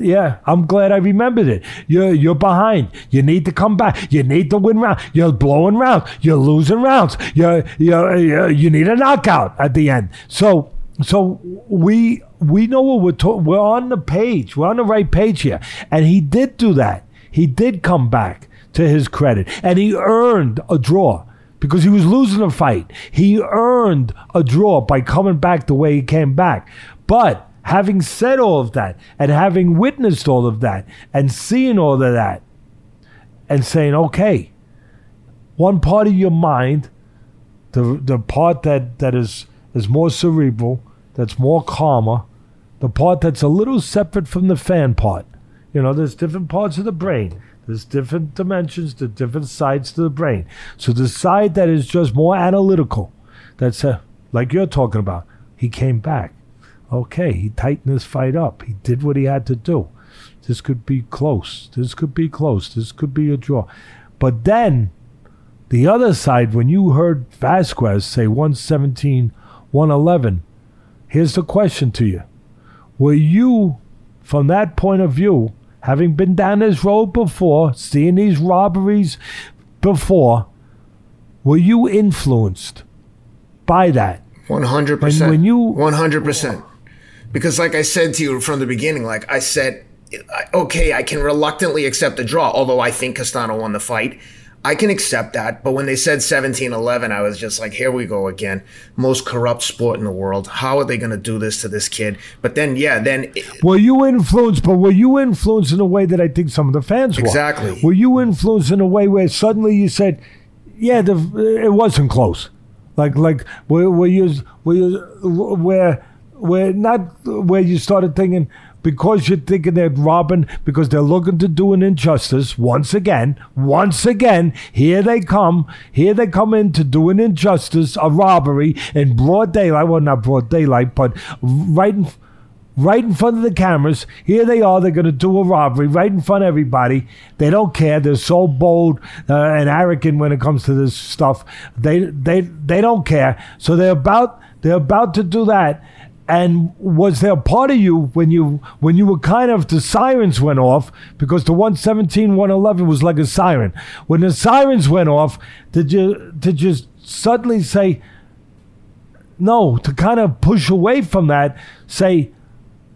Speaker 2: Yeah, I'm glad I remembered it. You're you're behind. You need to come back. You need to win rounds. You're blowing rounds. You're losing rounds. You're, you're you need a knockout at the end. So so we we know what we're we're on the page. We're on the right page here. And he did do that. He did come back to his credit, and he earned a draw because he was losing a fight. He earned a draw by coming back the way he came back. But having said all of that and having witnessed all of that and seeing all of that and saying, okay, one part of your mind, the the part that, that is is more cerebral, that's more calmer, the part that's a little separate from the fan part. You know, there's different parts of the brain. There's different dimensions, the different sides to the brain. So the side that is just more analytical, that's uh, like you're talking about, he came back. Okay, he tightened his fight up. He did what he had to do. This could be close. This could be close. This could be a draw. But then, the other side, when you heard Vasquez say 117, 111, here's the question to you. Were you, from that point of view, having been down this road before, seeing these robberies before, were you influenced by that?
Speaker 1: One hundred
Speaker 2: When-
Speaker 1: percent.
Speaker 2: when you-
Speaker 1: one hundred percent. Because, like I said to you from the beginning, like I said, okay, I can reluctantly accept the draw. Although I think Castano won the fight, I can accept that. But when they said 17-11, I was just like, here we go again. Most corrupt sport in the world. How are they going to do this to this kid? But then, yeah, then
Speaker 2: Were you influenced, but were you influenced in a way that I think some of the fans were?
Speaker 1: Exactly.
Speaker 2: Were you influenced in a way where suddenly you said, "Yeah, the, it wasn't close," like like where where you where you, where where not where you started thinking because you're thinking they're robbing because they're looking to do an injustice once again once again here they come here they come in to do an injustice a robbery in broad daylight well not broad daylight but right in right in front of the cameras. Here they are. They're going to do a robbery right in front of everybody. They don't care. They're so bold uh, and arrogant when it comes to this stuff. They they they don't care. So they're about they're about to do that. And was there a part of you when you when you were kind of the sirens went off because the 117 111 was like a siren. When the sirens went off, did you did you suddenly say no to kind of push away from that? Say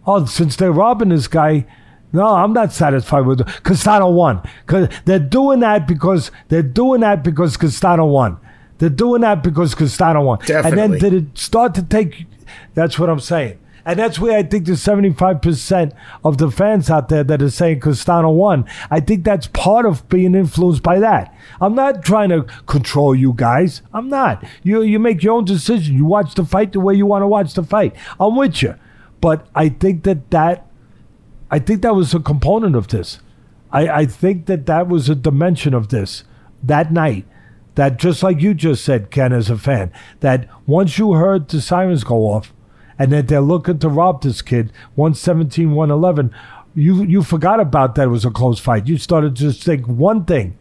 Speaker 2: oh, since they're robbing this guy, no, I'm not satisfied with it. Castano won. Cause they're doing that because they're doing that because Castano won. They're doing that because Castano won. And then did it start to take? That's what I'm saying. And that's where I think the 75% of the fans out there that are saying Castano won. I think that's part of being influenced by that. I'm not trying to control you guys. I'm not. You you make your own decision. You watch the fight the way you want to watch the fight. I'm with you. But I think that that I think that was a component of this. I, I think that that was a dimension of this that night. That just like you just said, Ken, as a fan, that once you heard the sirens go off and that they're looking to rob this kid, 117, 111, you, you forgot about that it was a close fight. You started to just think one thing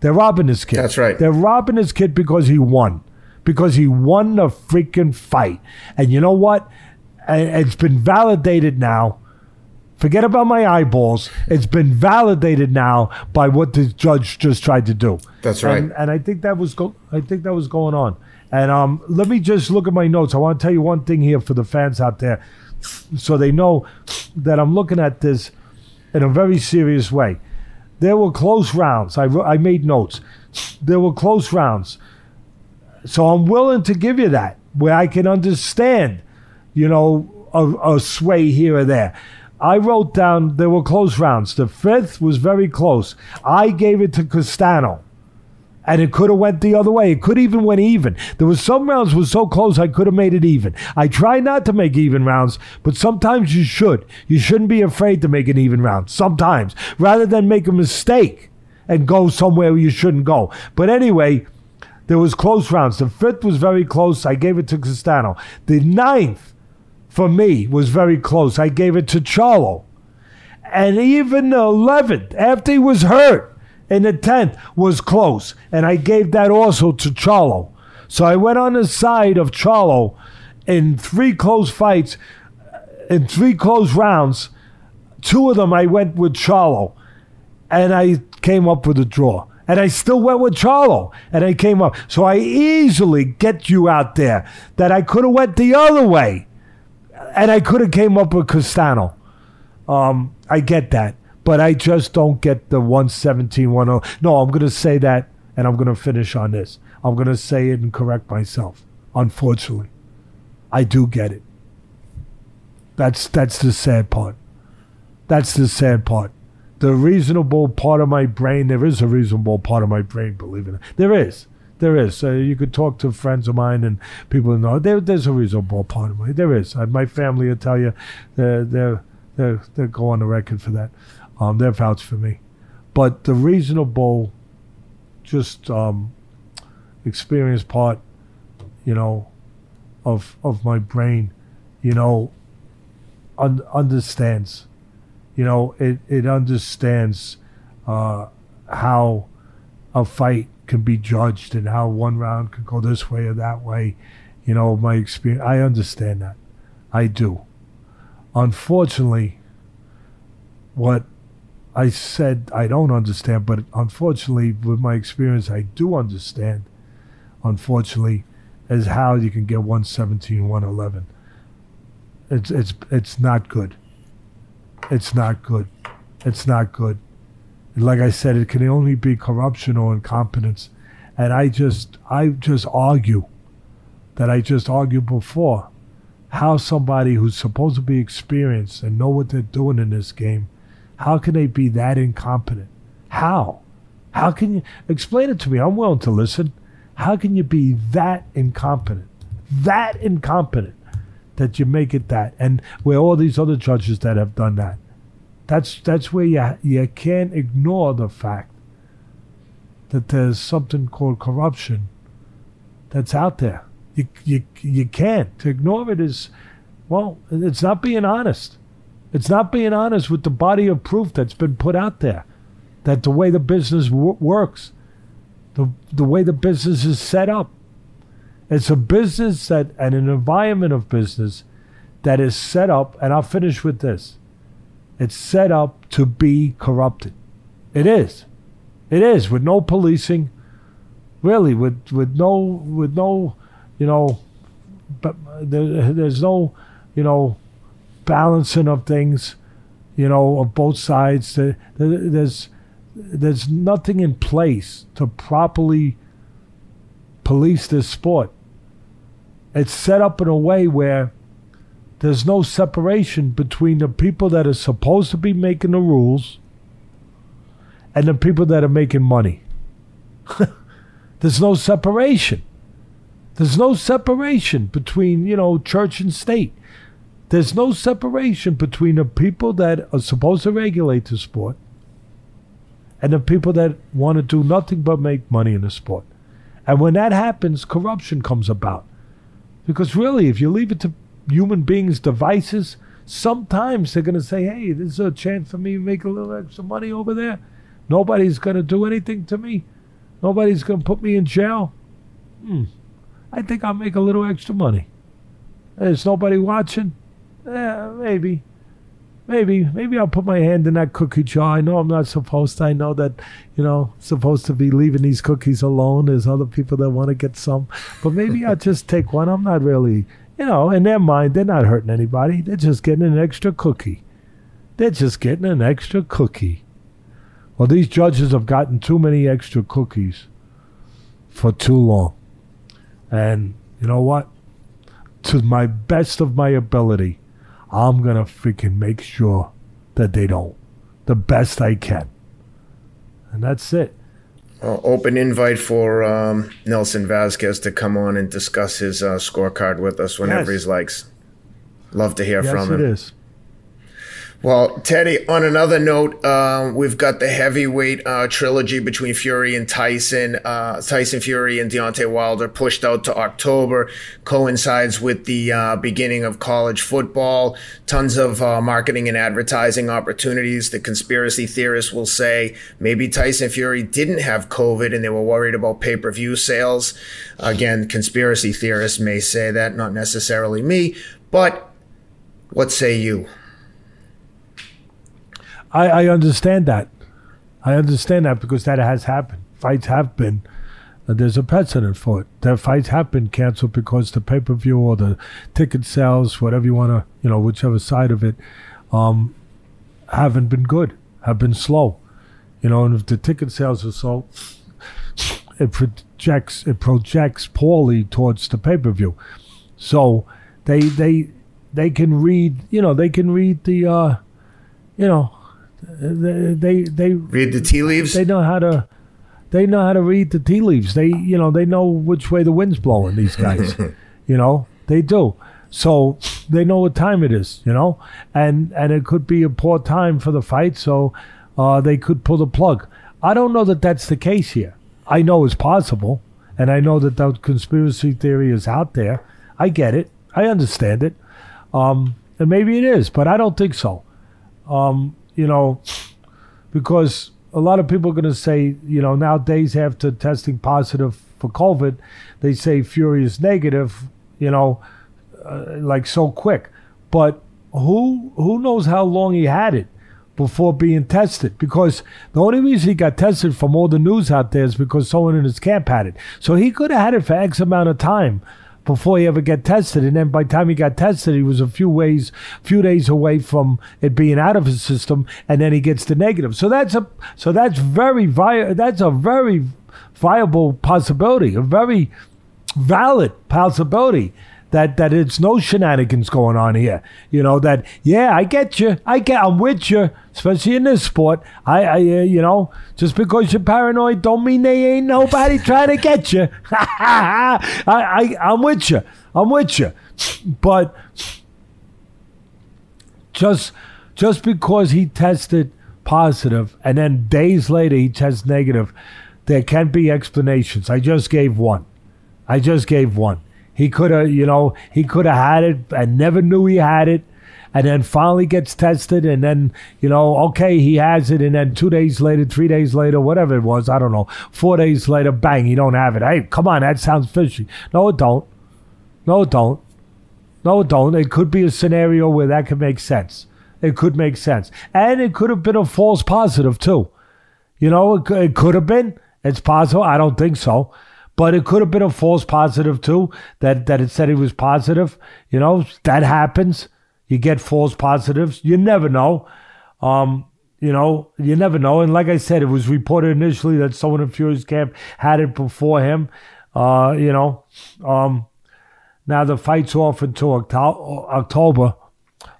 Speaker 2: they're robbing this kid.
Speaker 1: That's right.
Speaker 2: They're robbing this kid because he won. Because he won the freaking fight. And you know what? It's been validated now. Forget about my eyeballs. It's been validated now by what the judge just tried to do.
Speaker 1: That's right.
Speaker 2: And, and I think that was go- I think that was going on. And um, let me just look at my notes. I want to tell you one thing here for the fans out there, so they know that I'm looking at this in a very serious way. There were close rounds. I, I made notes. There were close rounds. So I'm willing to give you that, where I can understand, you know, a, a sway here or there. I wrote down there were close rounds. The fifth was very close. I gave it to Castano. And it could have went the other way. It could even went even. There was some rounds was so close I could have made it even. I try not to make even rounds, but sometimes you should. You shouldn't be afraid to make an even round. Sometimes, rather than make a mistake and go somewhere you shouldn't go. But anyway, there was close rounds. The fifth was very close. I gave it to Castano. The ninth, for me, was very close. I gave it to Charlo. And even the 11th, after he was hurt, and the 10th was close. And I gave that also to Charlo. So I went on the side of Charlo in three close fights, uh, in three close rounds. two of them I went with Charlo, and I came up with a draw. And I still went with Charlo, and I came up. So I easily get you out there that I could have went the other way, and I could have came up with Castano. Um, I get that, but I just don't get the 117, 10. No, I'm going to say that, and I'm going to finish on this. I'm going to say it and correct myself. Unfortunately, I do get it. That's that's the sad part. That's the sad part. The reasonable part of my brain, there is a reasonable part of my brain, believe it. There is. There is. Uh, you could talk to friends of mine and people know there, there's a reasonable part of me. There is. Uh, my family will tell you they're, they're, they're, they go on the record for that. Um, they're vouch for me. But the reasonable, just um, experience part, you know, of of my brain, you know, un- understands. You know, it it understands uh, how a fight can be judged and how one round can go this way or that way. You know, my experience. I understand that. I do. Unfortunately, what I said I don't understand, but unfortunately, with my experience, I do understand. Unfortunately, is how you can get 117, 111. It's it's it's not good. It's not good. It's not good. Like I said, it can only be corruption or incompetence. And I just I just argue that I just argued before how somebody who's supposed to be experienced and know what they're doing in this game, how can they be that incompetent? How? How can you explain it to me? I'm willing to listen. How can you be that incompetent? That incompetent that you make it that. And where all these other judges that have done that. That's that's where you you can't ignore the fact that there's something called corruption that's out there. You you you can't. To ignore it is well, it's not being honest. It's not being honest with the body of proof that's been put out there. That the way the business w- works, the the way the business is set up. It's a business that and an environment of business that is set up, and I'll finish with this. It's set up to be corrupted. It is. It is with no policing, really, with with no with no, you know, but uh, there, there's no, you know, balancing of things, you know, of both sides. There's there's nothing in place to properly police this sport. It's set up in a way where there's no separation between the people that are supposed to be making the rules and the people that are making money. there's no separation. There's no separation between, you know, church and state. There's no separation between the people that are supposed to regulate the sport and the people that want to do nothing but make money in the sport. And when that happens, corruption comes about. Because really, if you leave it to human beings' devices, sometimes they're going to say, hey, this is a chance for me to make a little extra money over there. Nobody's going to do anything to me. Nobody's going to put me in jail. Hmm. I think I'll make a little extra money. There's nobody watching. Eh, maybe. Maybe, maybe I'll put my hand in that cookie jar. I know I'm not supposed to. I know that, you know, supposed to be leaving these cookies alone. There's other people that want to get some. But maybe I'll just take one. I'm not really, you know, in their mind, they're not hurting anybody. They're just getting an extra cookie. They're just getting an extra cookie. Well, these judges have gotten too many extra cookies for too long. And you know what? To my best of my ability, I'm going to freaking make sure that they don't. The best I can. And that's it.
Speaker 1: Uh, open invite for um, Nelson Vasquez to come on and discuss his uh, scorecard with us whenever
Speaker 2: Yes.
Speaker 1: he likes. Love to hear
Speaker 2: Yes,
Speaker 1: from
Speaker 2: it
Speaker 1: him.
Speaker 2: is.
Speaker 1: Well, Teddy, on another note, uh, we've got the heavyweight uh, trilogy between Fury and Tyson. Uh, Tyson Fury and Deontay Wilder pushed out to October, coincides with the uh, beginning of college football. Tons of uh, marketing and advertising opportunities. The conspiracy theorists will say maybe Tyson Fury didn't have COVID and they were worried about pay per view sales. Again, conspiracy theorists may say that, not necessarily me, but what say you?
Speaker 2: I, I understand that. I understand that because that has happened. Fights have been. Uh, there's a precedent for it. That fights have been canceled because the pay per view or the ticket sales, whatever you want to, you know, whichever side of it, um, haven't been good, have been slow. You know, and if the ticket sales are slow, it projects it projects poorly towards the pay per view. So they they they can read, you know, they can read the, uh, you know, they they,
Speaker 1: read the tea leaves.
Speaker 2: They know how to. They know how to read the tea leaves. They, you know, they know which way the wind's blowing. These guys, you know, they do. So they know what time it is, you know, and and it could be a poor time for the fight, so uh, they could pull the plug. I don't know that that's the case here. I know it's possible, and I know that that conspiracy theory is out there. I get it. I understand it. Um, and maybe it is, but I don't think so. Um, you know, because a lot of people are going to say, you know, nowadays after testing positive for COVID, they say Fury is negative, you know, uh, like so quick. But who who knows how long he had it before being tested? Because the only reason he got tested from all the news out there is because someone in his camp had it. So he could have had it for X amount of time before he ever get tested. And then by the time he got tested, he was a few ways, few days away from it being out of his system, and then he gets the negative. So that's a so that's very vi- that's a very viable possibility, a very valid possibility that that it's no shenanigans going on here. You know that yeah, I get you, I get, I'm with you, especially in this sport. I, I uh, you know, just because you're paranoid don't mean they ain't nobody trying to get you. I, I, I'm with you, I'm with you, but just just because he tested positive and then days later he tests negative, there can be explanations. I just gave one. I just gave one. He could have, you know, he could have had it and never knew he had it. And then finally gets tested, and then, you know, okay, he has it. And then two days later, three days later, whatever it was, I don't know, four days later, bang, you don't have it. Hey, come on, that sounds fishy. No, it don't. No, it don't. No, it don't. It could be a scenario where that could make sense. It could make sense. And it could have been a false positive, too. You know, it, it could have been. It's possible. I don't think so but it could have been a false positive too. That that it said he was positive. You know that happens. You get false positives. You never know. Um, you know, you never know. And like I said, it was reported initially that someone in Fury's camp had it before him. Uh, you know, um, now the fight's off until October.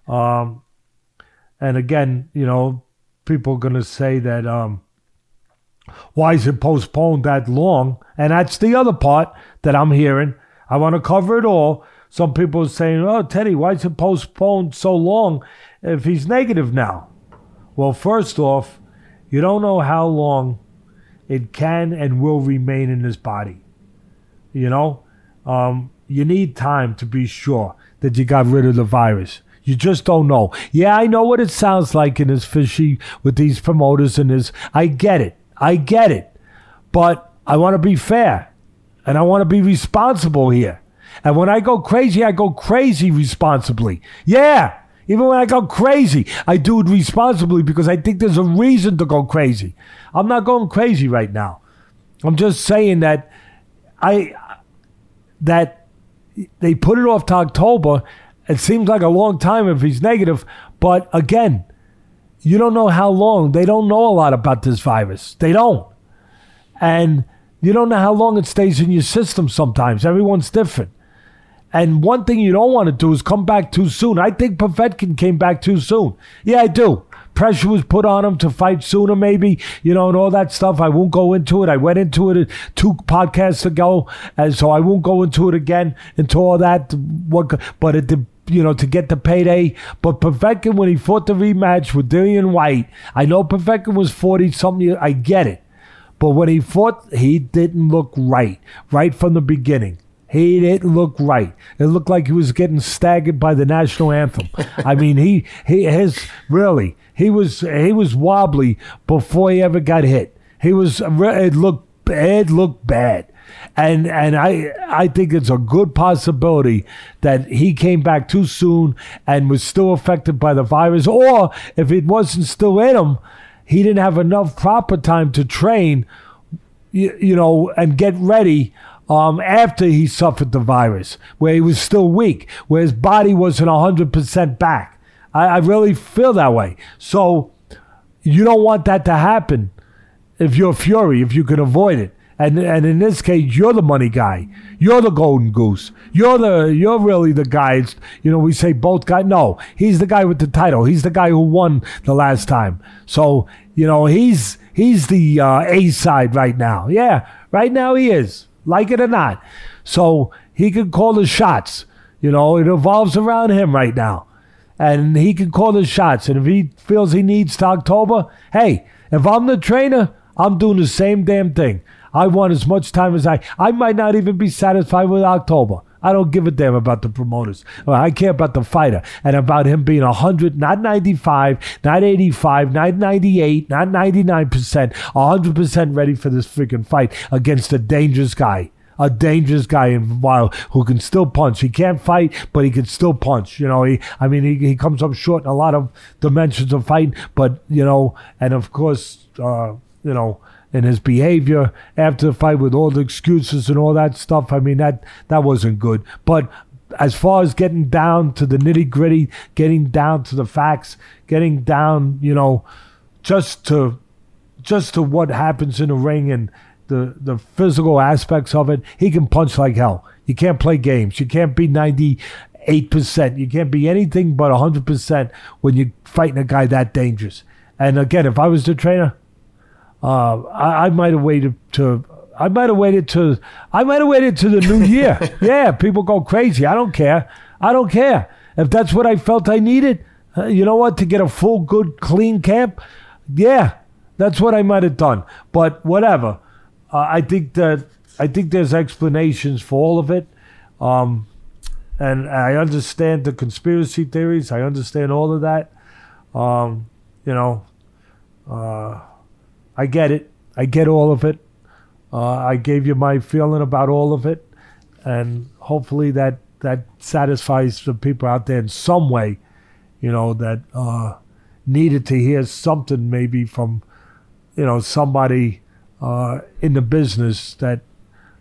Speaker 2: Um, and again, you know, people are going to say that um, why is it postponed that long? And that's the other part that I'm hearing. I want to cover it all. Some people are saying, oh, Teddy, why is it postponed so long if he's negative now? Well, first off, you don't know how long it can and will remain in his body. You know, um, you need time to be sure that you got rid of the virus. You just don't know. Yeah, I know what it sounds like in his fishy with these promoters and his. I get it. I get it. But I want to be fair and I want to be responsible here. And when I go crazy, I go crazy responsibly. Yeah. Even when I go crazy, I do it responsibly because I think there's a reason to go crazy. I'm not going crazy right now. I'm just saying that I that they put it off to October. It seems like a long time if he's negative, but again, you don't know how long. They don't know a lot about this virus. They don't. And you don't know how long it stays in your system sometimes. Everyone's different. And one thing you don't want to do is come back too soon. I think Povetkin came back too soon. Yeah, I do. Pressure was put on him to fight sooner, maybe, you know, and all that stuff. I won't go into it. I went into it two podcasts ago, and so I won't go into it again into all that. What, but it, you know, to get the payday. But Povetkin, when he fought the rematch with Dillian Whyte, I know Povetkin was 40 something. I get it. But when he fought, he didn't look right, right from the beginning. He didn't look right. It looked like he was getting staggered by the national anthem. I mean, he he his really he was he was wobbly before he ever got hit. He was it looked it looked bad. And and I I think it's a good possibility that he came back too soon and was still affected by the virus, or if it wasn't still in him, he didn't have enough proper time to train, you, you know, and get ready um, after he suffered the virus, where he was still weak, where his body wasn't 100% back. I, I really feel that way. So you don't want that to happen if you're Fury, if you can avoid it. And and in this case, you're the money guy. You're the golden goose. You're the you're really the guy. It's, you know, we say both guys. No, he's the guy with the title. He's the guy who won the last time. So you know, he's he's the uh, A side right now. Yeah, right now he is. Like it or not. So he can call the shots. You know, it evolves around him right now. And he can call the shots. And if he feels he needs to October, hey, if I'm the trainer, I'm doing the same damn thing. I want as much time as I. I might not even be satisfied with October. I don't give a damn about the promoters. I care about the fighter and about him being 100, not 95, not 85, not 98, not 99%, 100% ready for this freaking fight against a dangerous guy. A dangerous guy in while who can still punch. He can't fight, but he can still punch. You know, he I mean he, he comes up short in a lot of dimensions of fighting, but you know, and of course, uh, you know, and his behavior after the fight with all the excuses and all that stuff. I mean, that that wasn't good. But as far as getting down to the nitty gritty, getting down to the facts, getting down, you know, just to just to what happens in the ring and the the physical aspects of it, he can punch like hell. You can't play games. You can't be ninety eight percent. You can't be anything but hundred percent when you're fighting a guy that dangerous. And again, if I was the trainer, uh, I, I might have waited to. I might have waited to. I might have waited to the new year. yeah, people go crazy. I don't care. I don't care if that's what I felt I needed. Uh, you know what? To get a full, good, clean camp. Yeah, that's what I might have done. But whatever. Uh, I think that I think there's explanations for all of it. Um, and I understand the conspiracy theories. I understand all of that. Um, you know, uh, I get it. I get all of it. Uh, I gave you my feeling about all of it, and hopefully that that satisfies the people out there in some way. You know that uh, needed to hear something maybe from you know somebody uh, in the business that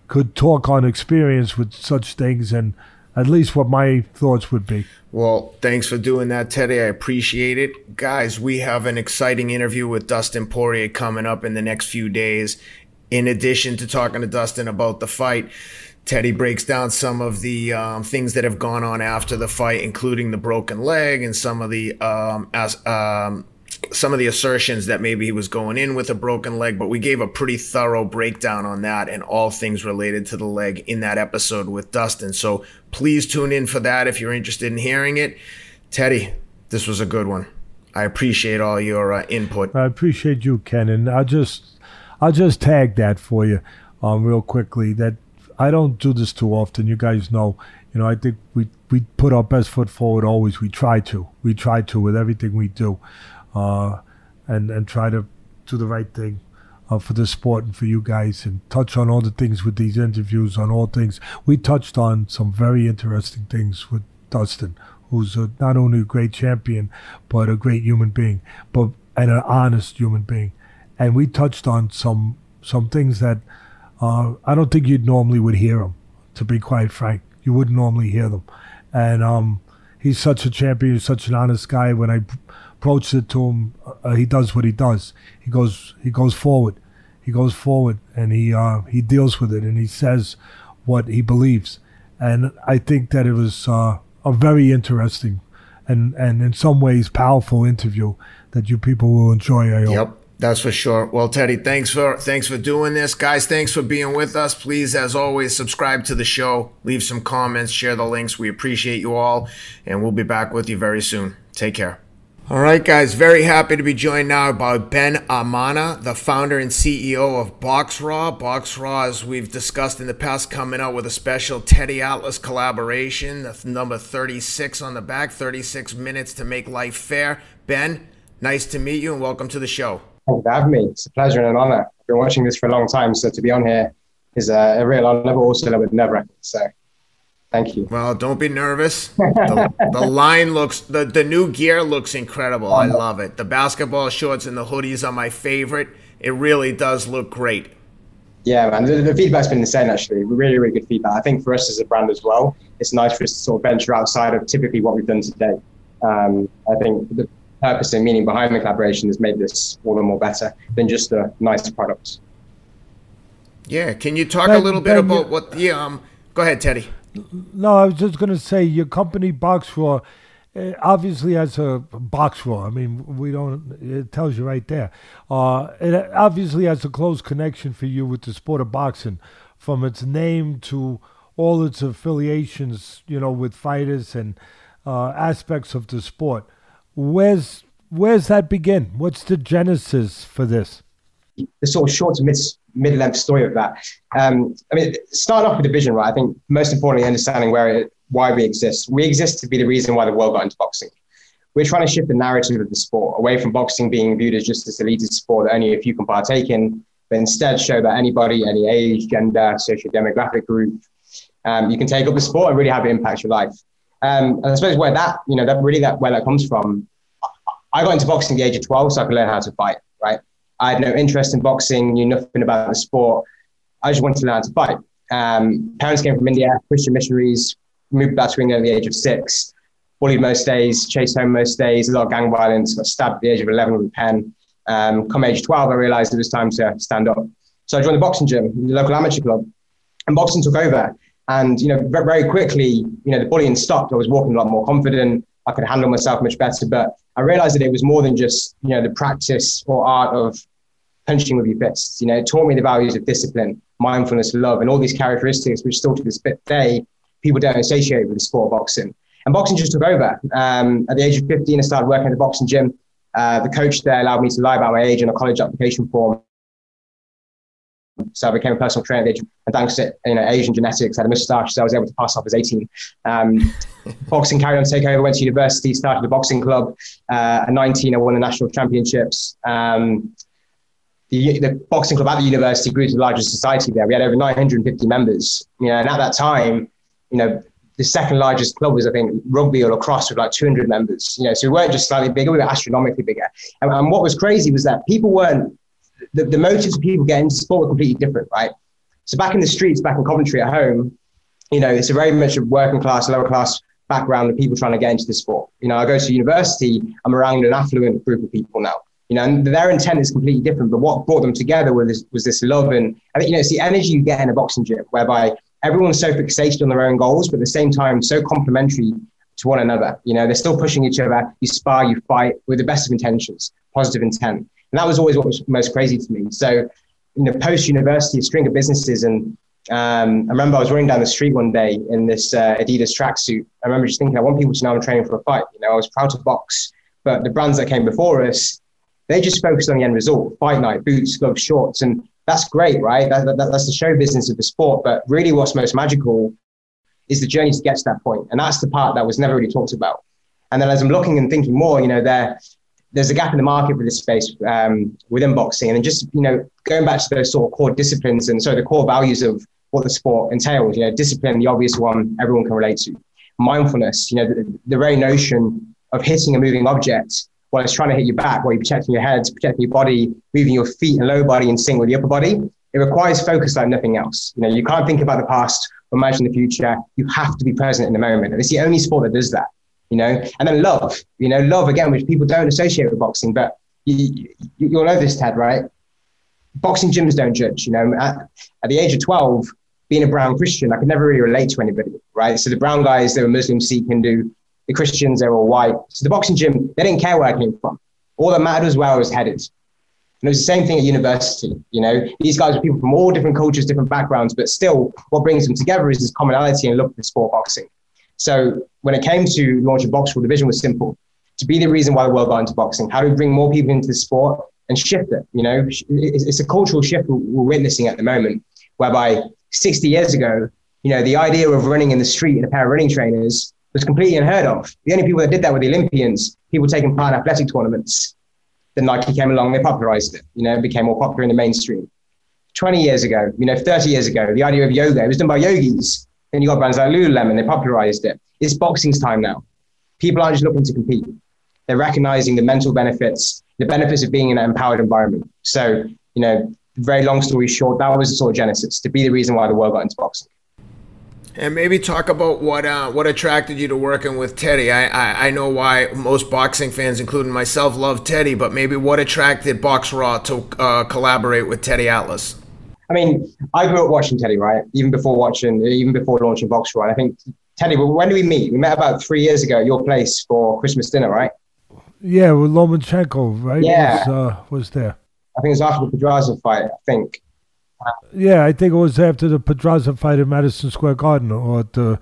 Speaker 2: could talk on experience with such things and at least what my thoughts would be.
Speaker 1: Well, thanks for doing that, Teddy. I appreciate it. Guys, we have an exciting interview with Dustin Poirier coming up in the next few days. In addition to talking to Dustin about the fight, Teddy breaks down some of the um, things that have gone on after the fight, including the broken leg and some of the um, as, um, some of the assertions that maybe he was going in with a broken leg, but we gave a pretty thorough breakdown on that and all things related to the leg in that episode with Dustin. So please tune in for that if you're interested in hearing it. Teddy, this was a good one. I appreciate all your uh, input.
Speaker 2: I appreciate you, Ken, and I'll just I'll just tag that for you, um, real quickly. That I don't do this too often. You guys know, you know. I think we we put our best foot forward always. We try to. We try to with everything we do uh, and and try to do the right thing uh, for the sport and for you guys, and touch on all the things with these interviews on all things. We touched on some very interesting things with Dustin, who's a, not only a great champion but a great human being, but and an honest human being, and we touched on some some things that uh, I don't think you'd normally would hear them. To be quite frank, you wouldn't normally hear them, and um, he's such a champion, such an honest guy. When I approached it to him, uh, he does what he does. He goes he goes forward. He goes forward and he uh, he deals with it and he says what he believes. And I think that it was uh, a very interesting and, and in some ways powerful interview that you people will enjoy. I hope.
Speaker 1: Yep. That's for sure. Well, Teddy, thanks for thanks for doing this, guys. Thanks for being with us. Please, as always, subscribe to the show, leave some comments, share the links. We appreciate you all, and we'll be back with you very soon. Take care. All right, guys, very happy to be joined now by Ben Amanna, the founder and CEO of BoxRaw. BoxRaw, as we've discussed in the past, coming out with a special Teddy Atlas collaboration. Number 36 on the back, 36 minutes to make life fair. Ben, nice to meet you and welcome to the show.
Speaker 3: Thank you for having me. It's a pleasure and an honor. I've been watching this for a long time, so to be on here is a, a real honor, but also a little bit nerve wracking. So thank you.
Speaker 1: Well, don't be nervous. The, the line looks, the, the new gear looks incredible. I love it. The basketball shorts and the hoodies are my favorite. It really does look great.
Speaker 3: Yeah, man. The, the, feedback's been insane, actually. Really, really good feedback. I think for us as a brand as well, it's nice for us to sort of venture outside of typically what we've done today. Um, I think the purpose and meaning behind the collaboration has made this all the more better than just a nice product.
Speaker 1: Yeah. Can you talk a little bit about what the, um, go ahead, Teddy.
Speaker 2: No, I was just going to say your company, Boxraw, uh, obviously has a Boxraw. I mean, we don't. It tells you right there. Uh, it obviously has a close connection for you with the sport of boxing, from its name to all its affiliations. You know, with fighters and uh, aspects of the sport. Where's where's that begin? What's the genesis for this?
Speaker 3: The sort of short to mid mid length story of that. Um, I mean, starting off with the vision, right? I think most importantly, understanding where it, why we exist. We exist to be the reason why the world got into boxing. We're trying to shift the narrative of the sport away from boxing being viewed as just this elitist sport that only a few can partake in, but instead show that anybody, any age, gender, social demographic group, um, you can take up the sport and really have it impact your life. Um, and I suppose where that, you know, that really that where that comes from. I got into boxing at the age of 12 so I could learn how to fight, right? I had no interest in boxing, knew nothing about the sport. I just wanted to learn to fight. Um, parents came from India, Christian missionaries, moved back to England at the age of six, bullied most days, chased home most days, a lot of gang violence, got stabbed at the age of 11 with a pen. Um, come age 12, I realized it was time to stand up. So I joined the boxing gym, the local amateur club, and boxing took over. And, you know, very quickly, you know, the bullying stopped. I was walking a lot more confident. I could handle myself much better. But I realized that it was more than just, you know, the practice or art of punching with your fists. You know, it taught me the values of discipline, mindfulness, love, and all these characteristics, which still to this day people don't associate with the sport of boxing. And boxing just took over. Um, at the age of 15, I started working at the boxing gym. Uh, the coach there allowed me to lie about my age on a college application form. So I became a personal trainer at the age, and thanks to you know Asian genetics, I had a moustache, so I was able to pass off as 18. Um, boxing carried on to take over. Went to university, started a boxing club. Uh, at 19, I won the national championships. Um, the, the, boxing club at the university grew to the largest society there. We had over 950 members. You know, and at that time, you know, the second largest club was, I think, rugby or lacrosse with like 200 members. You know, so we weren't just slightly bigger, we were astronomically bigger. And, and what was crazy was that people weren't, the, the motives of people getting into sport were completely different, right? So back in the streets, back in Coventry at home, you know, it's a very much a working class, lower class background of people trying to get into the sport. You know, I go to university, I'm around an affluent group of people now. You know, and their intent is completely different. But what brought them together was this, was this love, and I think you know, it's the energy you get in a boxing gym, whereby everyone's so fixated on their own goals, but at the same time, so complementary to one another. You know, they're still pushing each other. You spar, you fight with the best of intentions, positive intent. And that was always what was most crazy to me. So, you know, post university, a string of businesses. And um, I remember I was running down the street one day in this uh, Adidas tracksuit. I remember just thinking, I want people to know I'm training for a fight. You know, I was proud to box, but the brands that came before us, they just focused on the end result fight night, boots, gloves, shorts. And that's great, right? That, that, that's the show business of the sport. But really, what's most magical is the journey to get to that point, and that's the part that was never really talked about. And then as I'm looking and thinking more, you know, there there's a gap in the market for this space um, within boxing, and then just you know going back to those sort of core disciplines and so the core values of what the sport entails. You know, discipline, the obvious one, everyone can relate to. Mindfulness, you know, the, the very notion of hitting a moving object while it's trying to hit your back, while you're protecting your head, protecting your body, moving your feet and lower body in sync with the upper body. It requires focus like nothing else. You know, you can't think about the past or imagine the future. You have to be present in the moment. And it's the only sport that does that, you know. And then love, you know, love again, which people don't associate with boxing, but you, you, you'll know this, Ted, right? Boxing gyms don't judge, you know. At, at the age of 12, being a brown Christian, I could never really relate to anybody, right? So the brown guys, they were Muslim, Sikh, Hindu, the Christians, they were all white. So the boxing gym, they didn't care where I came from. All that mattered was where I was headed. And it was the same thing at university. You know, these guys were people from all different cultures, different backgrounds, but still, what brings them together is this commonality and love for sport boxing. So when it came to launching a BoxRaw, the vision was simple: to be the reason why the world got into boxing. How do we bring more people into the sport and shift it? You know, it's a cultural shift we're witnessing at the moment, whereby 60 years ago, you know, the idea of running in the street in a pair of running trainers was completely unheard of. The only people that did that were the Olympians, people taking part in athletic tournaments. Then Nike came along, they popularized it, you know, it became more popular in the mainstream. 20 years ago, you know, 30 years ago, the idea of yoga, it was done by yogis. And you got brands like Lululemon, they popularized it. It's boxing's time now. People aren't just looking to compete. They're recognizing the mental benefits, the benefits of being in an empowered environment. So, you know, very long story short, that was the sort of genesis to be the reason why the world got into boxing.
Speaker 1: And maybe talk about what uh, what attracted you to working with Teddy. I, I, I know why most boxing fans, including myself, love Teddy, but maybe what attracted BoxRaw to uh, collaborate with Teddy Atlas?
Speaker 3: I mean, I grew up watching Teddy, right? Even before watching, even before launching BoxRaw. I think Teddy. When did we meet? We met about three years ago at your place for Christmas dinner, right?
Speaker 2: Yeah, with Lomachenko, right?
Speaker 3: Yeah,
Speaker 2: was, uh, was there.
Speaker 3: I think it was after the Pedraza fight. I think.
Speaker 2: Yeah, I think it was after the Pedraza fight at Madison Square Garden or at the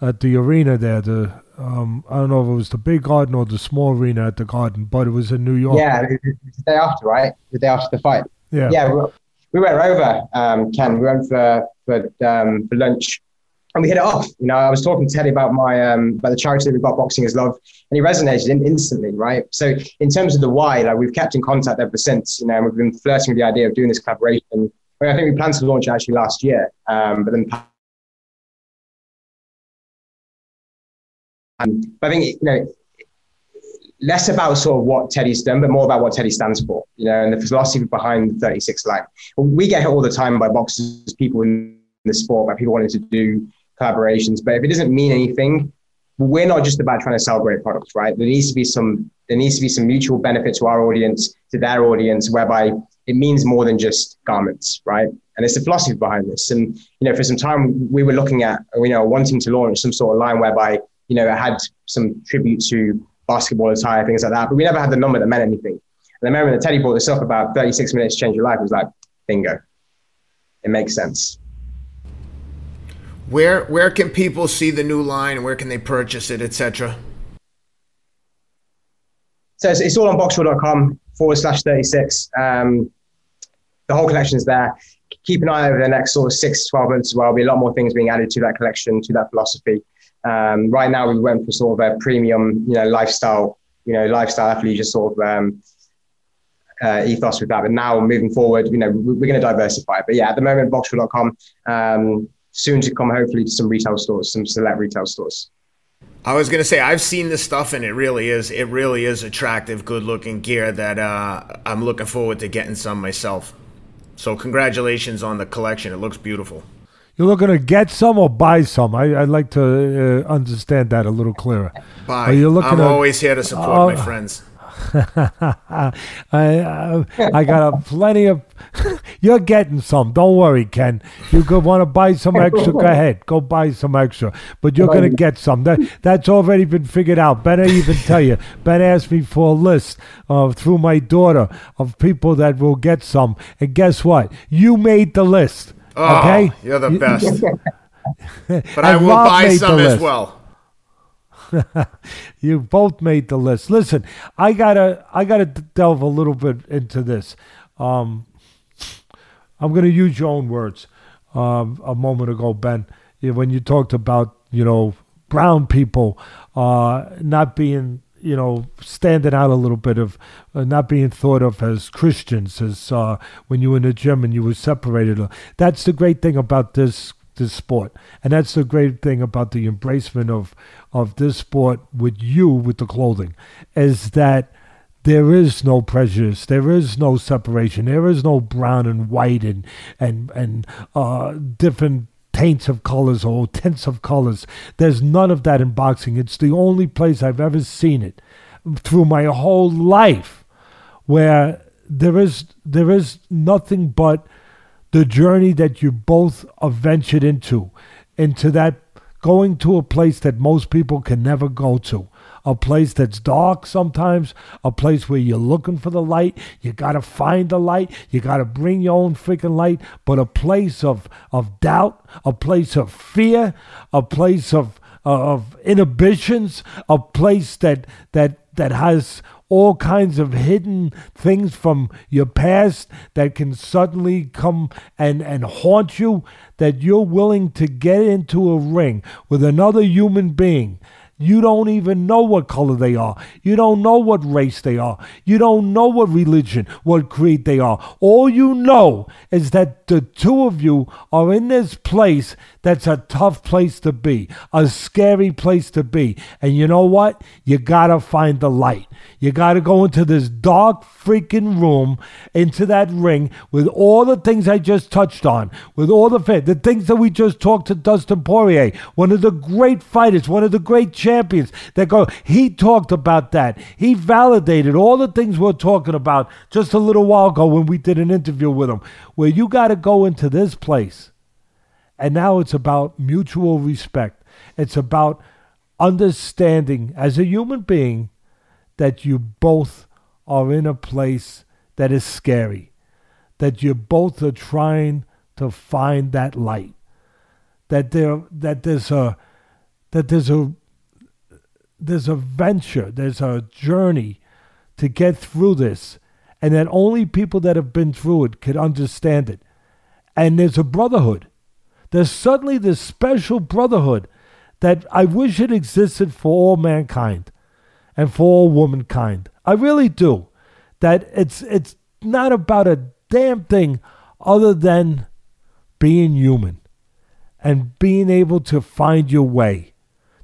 Speaker 2: at the arena there. The um, I don't know if it was the big garden or the small arena at the garden, but it was in New York.
Speaker 3: Yeah, the day after, right? The day after the fight.
Speaker 2: Yeah.
Speaker 3: Yeah, we, we went over, um, Ken. We went for for um, for lunch, and we hit it off. You know, I was talking to Teddy about my um, about the charity that we've got, Boxing is Love, and he resonated in, instantly, right? So in terms of the why, like we've kept in contact ever since. You know, and we've been flirting with the idea of doing this collaboration. I, think we planned to launch actually last year, um, but then. But I think you know less about sort of what Teddy's done, but more about what Teddy stands for, you know, and the philosophy behind the 36 line. We get hit all the time by boxers, people in the sport, by people wanting to do collaborations. But if it doesn't mean anything, we're not just about trying to sell great products, right? There needs to be some there needs to be some mutual benefit to our audience, to their audience, whereby it means more than just garments, right? And it's the philosophy behind this. And you know, for some time we were looking at, you know, wanting to launch some sort of line whereby you know it had some tribute to basketball attire, things like that. But we never had the number that meant anything. And I remember when Teddy brought this up about 36 minutes change your life, it was like, bingo. It makes sense.
Speaker 1: Where where can people see the new line? Where can they purchase it, etc.?
Speaker 3: So it's, it's all on boxraw.com forward slash 36. Um, the whole collection is there. Keep an eye over the next sort of six to 12 months as well. There'll be a lot more things being added to that collection, to that philosophy. Um, right now, we went for sort of a premium, you know, lifestyle, you know, lifestyle athleisure sort of um, uh, ethos with that. But now, moving forward, you know, we're going to diversify. But yeah, at the moment, boxraw.com. Um, soon to come, hopefully, to some retail stores, some select retail stores.
Speaker 1: I was gonna say I've seen this stuff and it really is it really is attractive, good looking gear that uh, I'm looking forward to getting some myself. So congratulations on the collection. It looks beautiful.
Speaker 2: You're looking to get some or buy some. I, would like to uh, understand that a little clearer.
Speaker 1: Buy. Are you looking I'm to, always here to support uh, my friends.
Speaker 2: I, uh, I got a plenty of. you're getting some. Don't worry, Ken. You could want to buy some extra. Go ahead, go buy some extra. But you're gonna get some. That that's already been figured out. Ben, I even tell you. Ben asked me for a list of through my daughter of people that will get some. And guess what? You made the list.
Speaker 1: Oh,
Speaker 2: okay,
Speaker 1: you're the best. but I will Rob buy some as well.
Speaker 2: you both made the list. Listen, I gotta I gotta delve a little bit into this. Um, I'm gonna use your own words. Um, a moment ago, Ben, when you talked about you know brown people uh, not being you know, standing out a little bit of uh, not being thought of as Christians, as uh, when you were in the gym and you were separated. That's the great thing about this this sport, and that's the great thing about the embracement of of this sport with you with the clothing, is that there is no prejudice, there is no separation, there is no brown and white and and and uh, different taints of colors or tints of colors. There's none of that in boxing. It's the only place I've ever seen it through my whole life where there is there is nothing but the journey that you both are ventured into into that going to a place that most people can never go to a place that's dark sometimes, a place where you're looking for the light. You got to find the light. You got to bring your own freaking light. But a place of, of doubt, a place of fear, a place of, of inhibitions, a place that, that, that has all kinds of hidden things from your past that can suddenly come and, and haunt you, that you're willing to get into a ring with another human being You don't even know what color they are. You don't know what race they are. You don't know what religion, what creed they are. All you know is that the two of you are in this place that's a tough place to be, a scary place to be. And you know what? You got to find the light. You got to go into this dark freaking room, into that ring with all the things I just touched on, with all the the things that we just talked to Dustin Poirier, one of the great fighters, one of the great champions that go. He talked about that. He validated all the things we're talking about just a little while ago when we did an interview with him, where you got to go into this place and now it's about mutual respect. It's about understanding as a human being that you both are in a place that is scary, that you both are trying to find that light, that there that there's a that there's a there's a venture, there's a journey to get through this, and that only people that have been through it could understand it. And there's a brotherhood there's suddenly this special brotherhood that I wish it existed for all mankind and for all womankind. I really do. That it's it's not about a damn thing other than being human and being able to find your way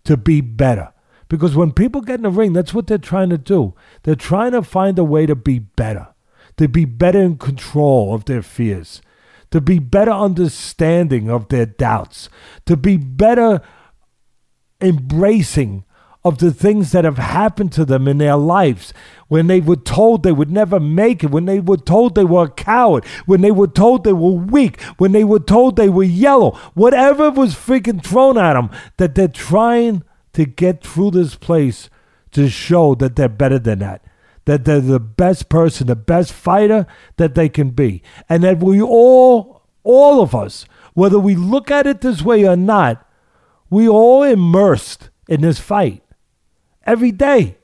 Speaker 2: to be better. Because when people get in the ring, that's what they're trying to do. They're trying to find a way to be better, to be better in control of their fears, to be better understanding of their doubts, to be better embracing of the things that have happened to them in their lives when they were told they would never make it, when they were told they were a coward, when they were told they were weak, when they were told they were yellow, whatever was freaking thrown at them, that they're trying to get through this place to show that they're better than that that they're the best person, the best fighter that they can be. And that we all, all of us, whether we look at it this way or not, we all immersed in this fight every day.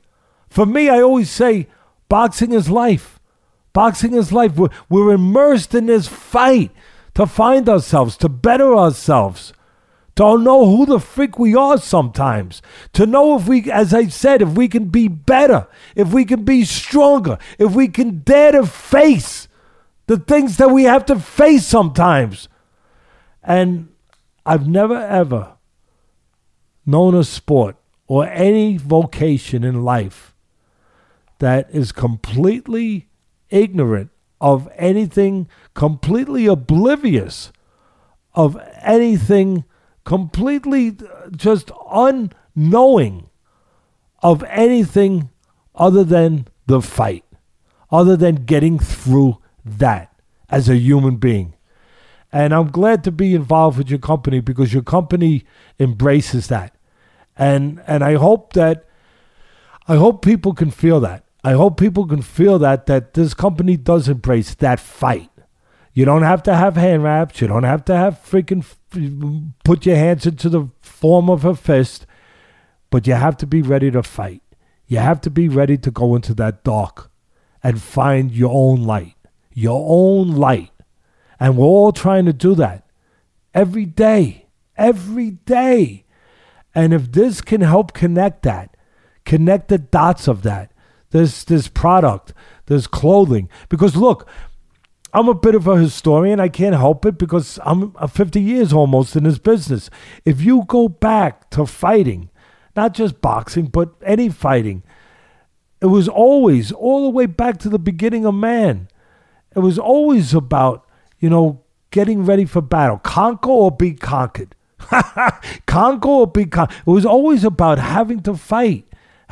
Speaker 2: For me, I always say boxing is life. Boxing is life. We're, we're immersed in this fight to find ourselves, to better ourselves to know who the freak we are sometimes, to know if we, as I said, if we can be better, if we can be stronger, if we can dare to face the things that we have to face sometimes. And I've never ever known a sport or any vocation in life that is completely ignorant of anything, completely oblivious of anything completely uh, just unknowing of anything other than the fight, other than getting through that as a human being. And I'm glad to be involved with your company because your company embraces that. And and I hope that I hope people can feel that. I hope people can feel that that this company does embrace that fight. You don't have to have hand wraps. You don't have to have freaking put your hands into the form of a fist, but you have to be ready to fight. You have to be ready to go into that dark and find your own light, your own light. And we're all trying to do that every day, every day. And if this can help connect that, connect the dots of that, this this product, this clothing. Because look, I'm a bit of a historian. I can't help it because I'm 50 years almost in this business. If you go back to fighting, not just boxing, but any fighting, it was always, all the way back to the beginning of man, it was always about, you know, getting ready for battle. Conquer or be conquered. Conquer or be conquered. It was always about having to fight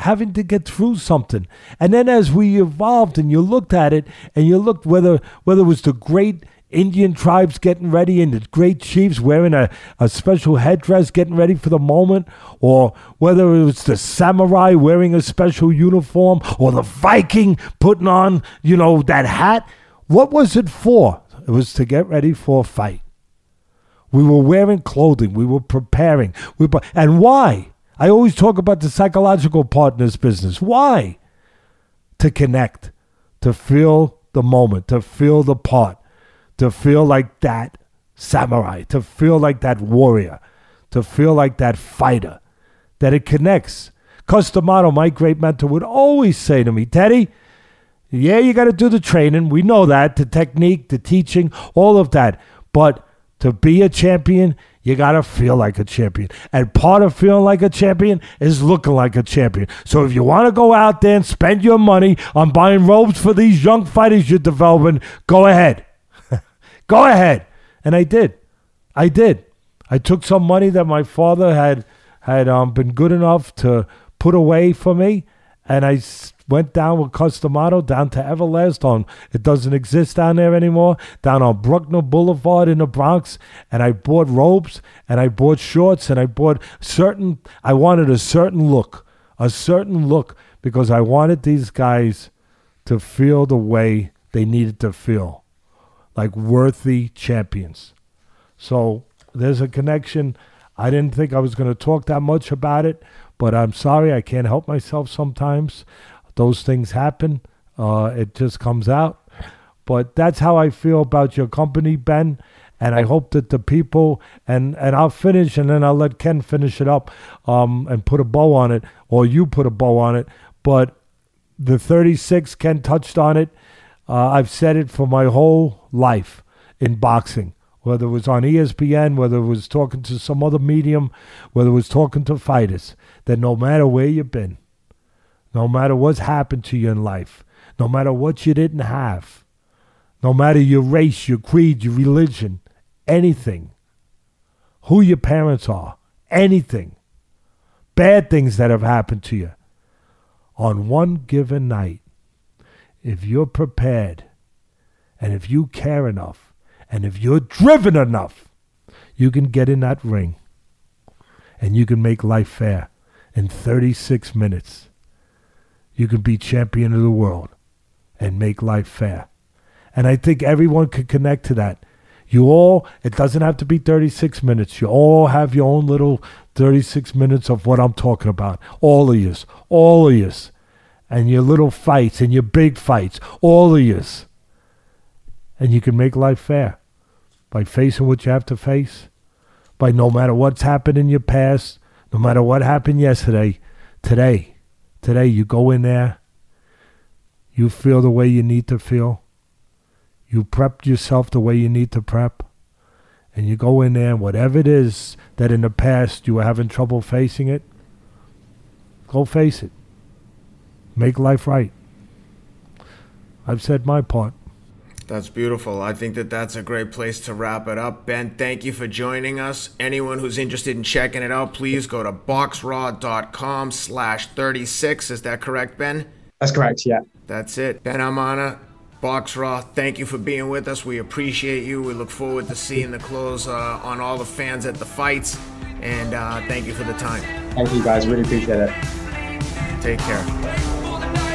Speaker 2: having to get through something. And then as we evolved and you looked at it and you looked whether whether it was the great Indian tribes getting ready and the great chiefs wearing a, a special headdress getting ready for the moment, or whether it was the samurai wearing a special uniform, or the Viking putting on, you know, that hat. What was it for? It was to get ready for a fight. We were wearing clothing. We were preparing. We, and why? I always talk about the psychological part in this business. Why? To connect, to feel the moment, to feel the part, to feel like that samurai, to feel like that warrior, to feel like that fighter, that it connects. Cus D'Amato, my great mentor, would always say to me, Teddy, yeah, you got to do the training. We know that, the technique, the teaching, all of that. But to be a champion, you got to feel like a champion. And part of feeling like a champion is looking like a champion. So if you want to go out there and spend your money on buying robes for these young fighters you're developing, go ahead. go ahead. And I did. I did. I took some money that my father had had um, been good enough to put away for me, and I went down with Cus D'Amato down to Everlast on it doesn't exist down there anymore down on Bruckner Boulevard in the Bronx and I bought robes and I bought shorts and I bought certain I wanted a certain look a certain look because I wanted these guys to feel the way they needed to feel like worthy champions. So there's a connection. I didn't think I was going to talk that much about it but I'm sorry I can't help myself sometimes those things happen. Uh, it just comes out. But that's how I feel about your company, Ben. And I hope that the people and and I'll finish and then I'll let Ken finish it up um, and put a bow on it, or you put a bow on it. But the 36, Ken touched on it. Uh, I've said it for my whole life in boxing, whether it was on ESPN, whether it was talking to some other medium, whether it was talking to fighters, that no matter where you've been, no matter what's happened to you in life, no matter what you didn't have, no matter your race, your creed, your religion, anything, who your parents are, anything, bad things that have happened to you, on one given night, if you're prepared and if you care enough and if you're driven enough, you can get in that ring and you can make life fair in 36 minutes you can be champion of the world and make life fair. And I think everyone could connect to that. You all, it doesn't have to be 36 minutes. You all have your own little 36 minutes of what I'm talking about. All of yous. All of yous. And your little fights and your big fights. All of yous. And you can make life fair by facing what you have to face. By no matter what's happened in your past, no matter what happened yesterday, today Today, you go in there, you feel the way you need to feel, you prep yourself the way you need to prep, and you go in there, and whatever it is that in the past you were having trouble facing it, go face it. Make life right. I've said my part.
Speaker 1: That's beautiful. I think that that's a great place to wrap it up. Ben, thank you for joining us. Anyone who's interested in checking it out, please go to boxraw.com slash 36. Is that correct, Ben?
Speaker 3: That's correct, yeah.
Speaker 1: That's it. Ben Amanna, BoxRaw, thank you for being with us. We appreciate you. We look forward to seeing the close uh, on all the fans at the fights. And uh, thank you for the time.
Speaker 3: Thank you, guys. Really appreciate it.
Speaker 1: Take care.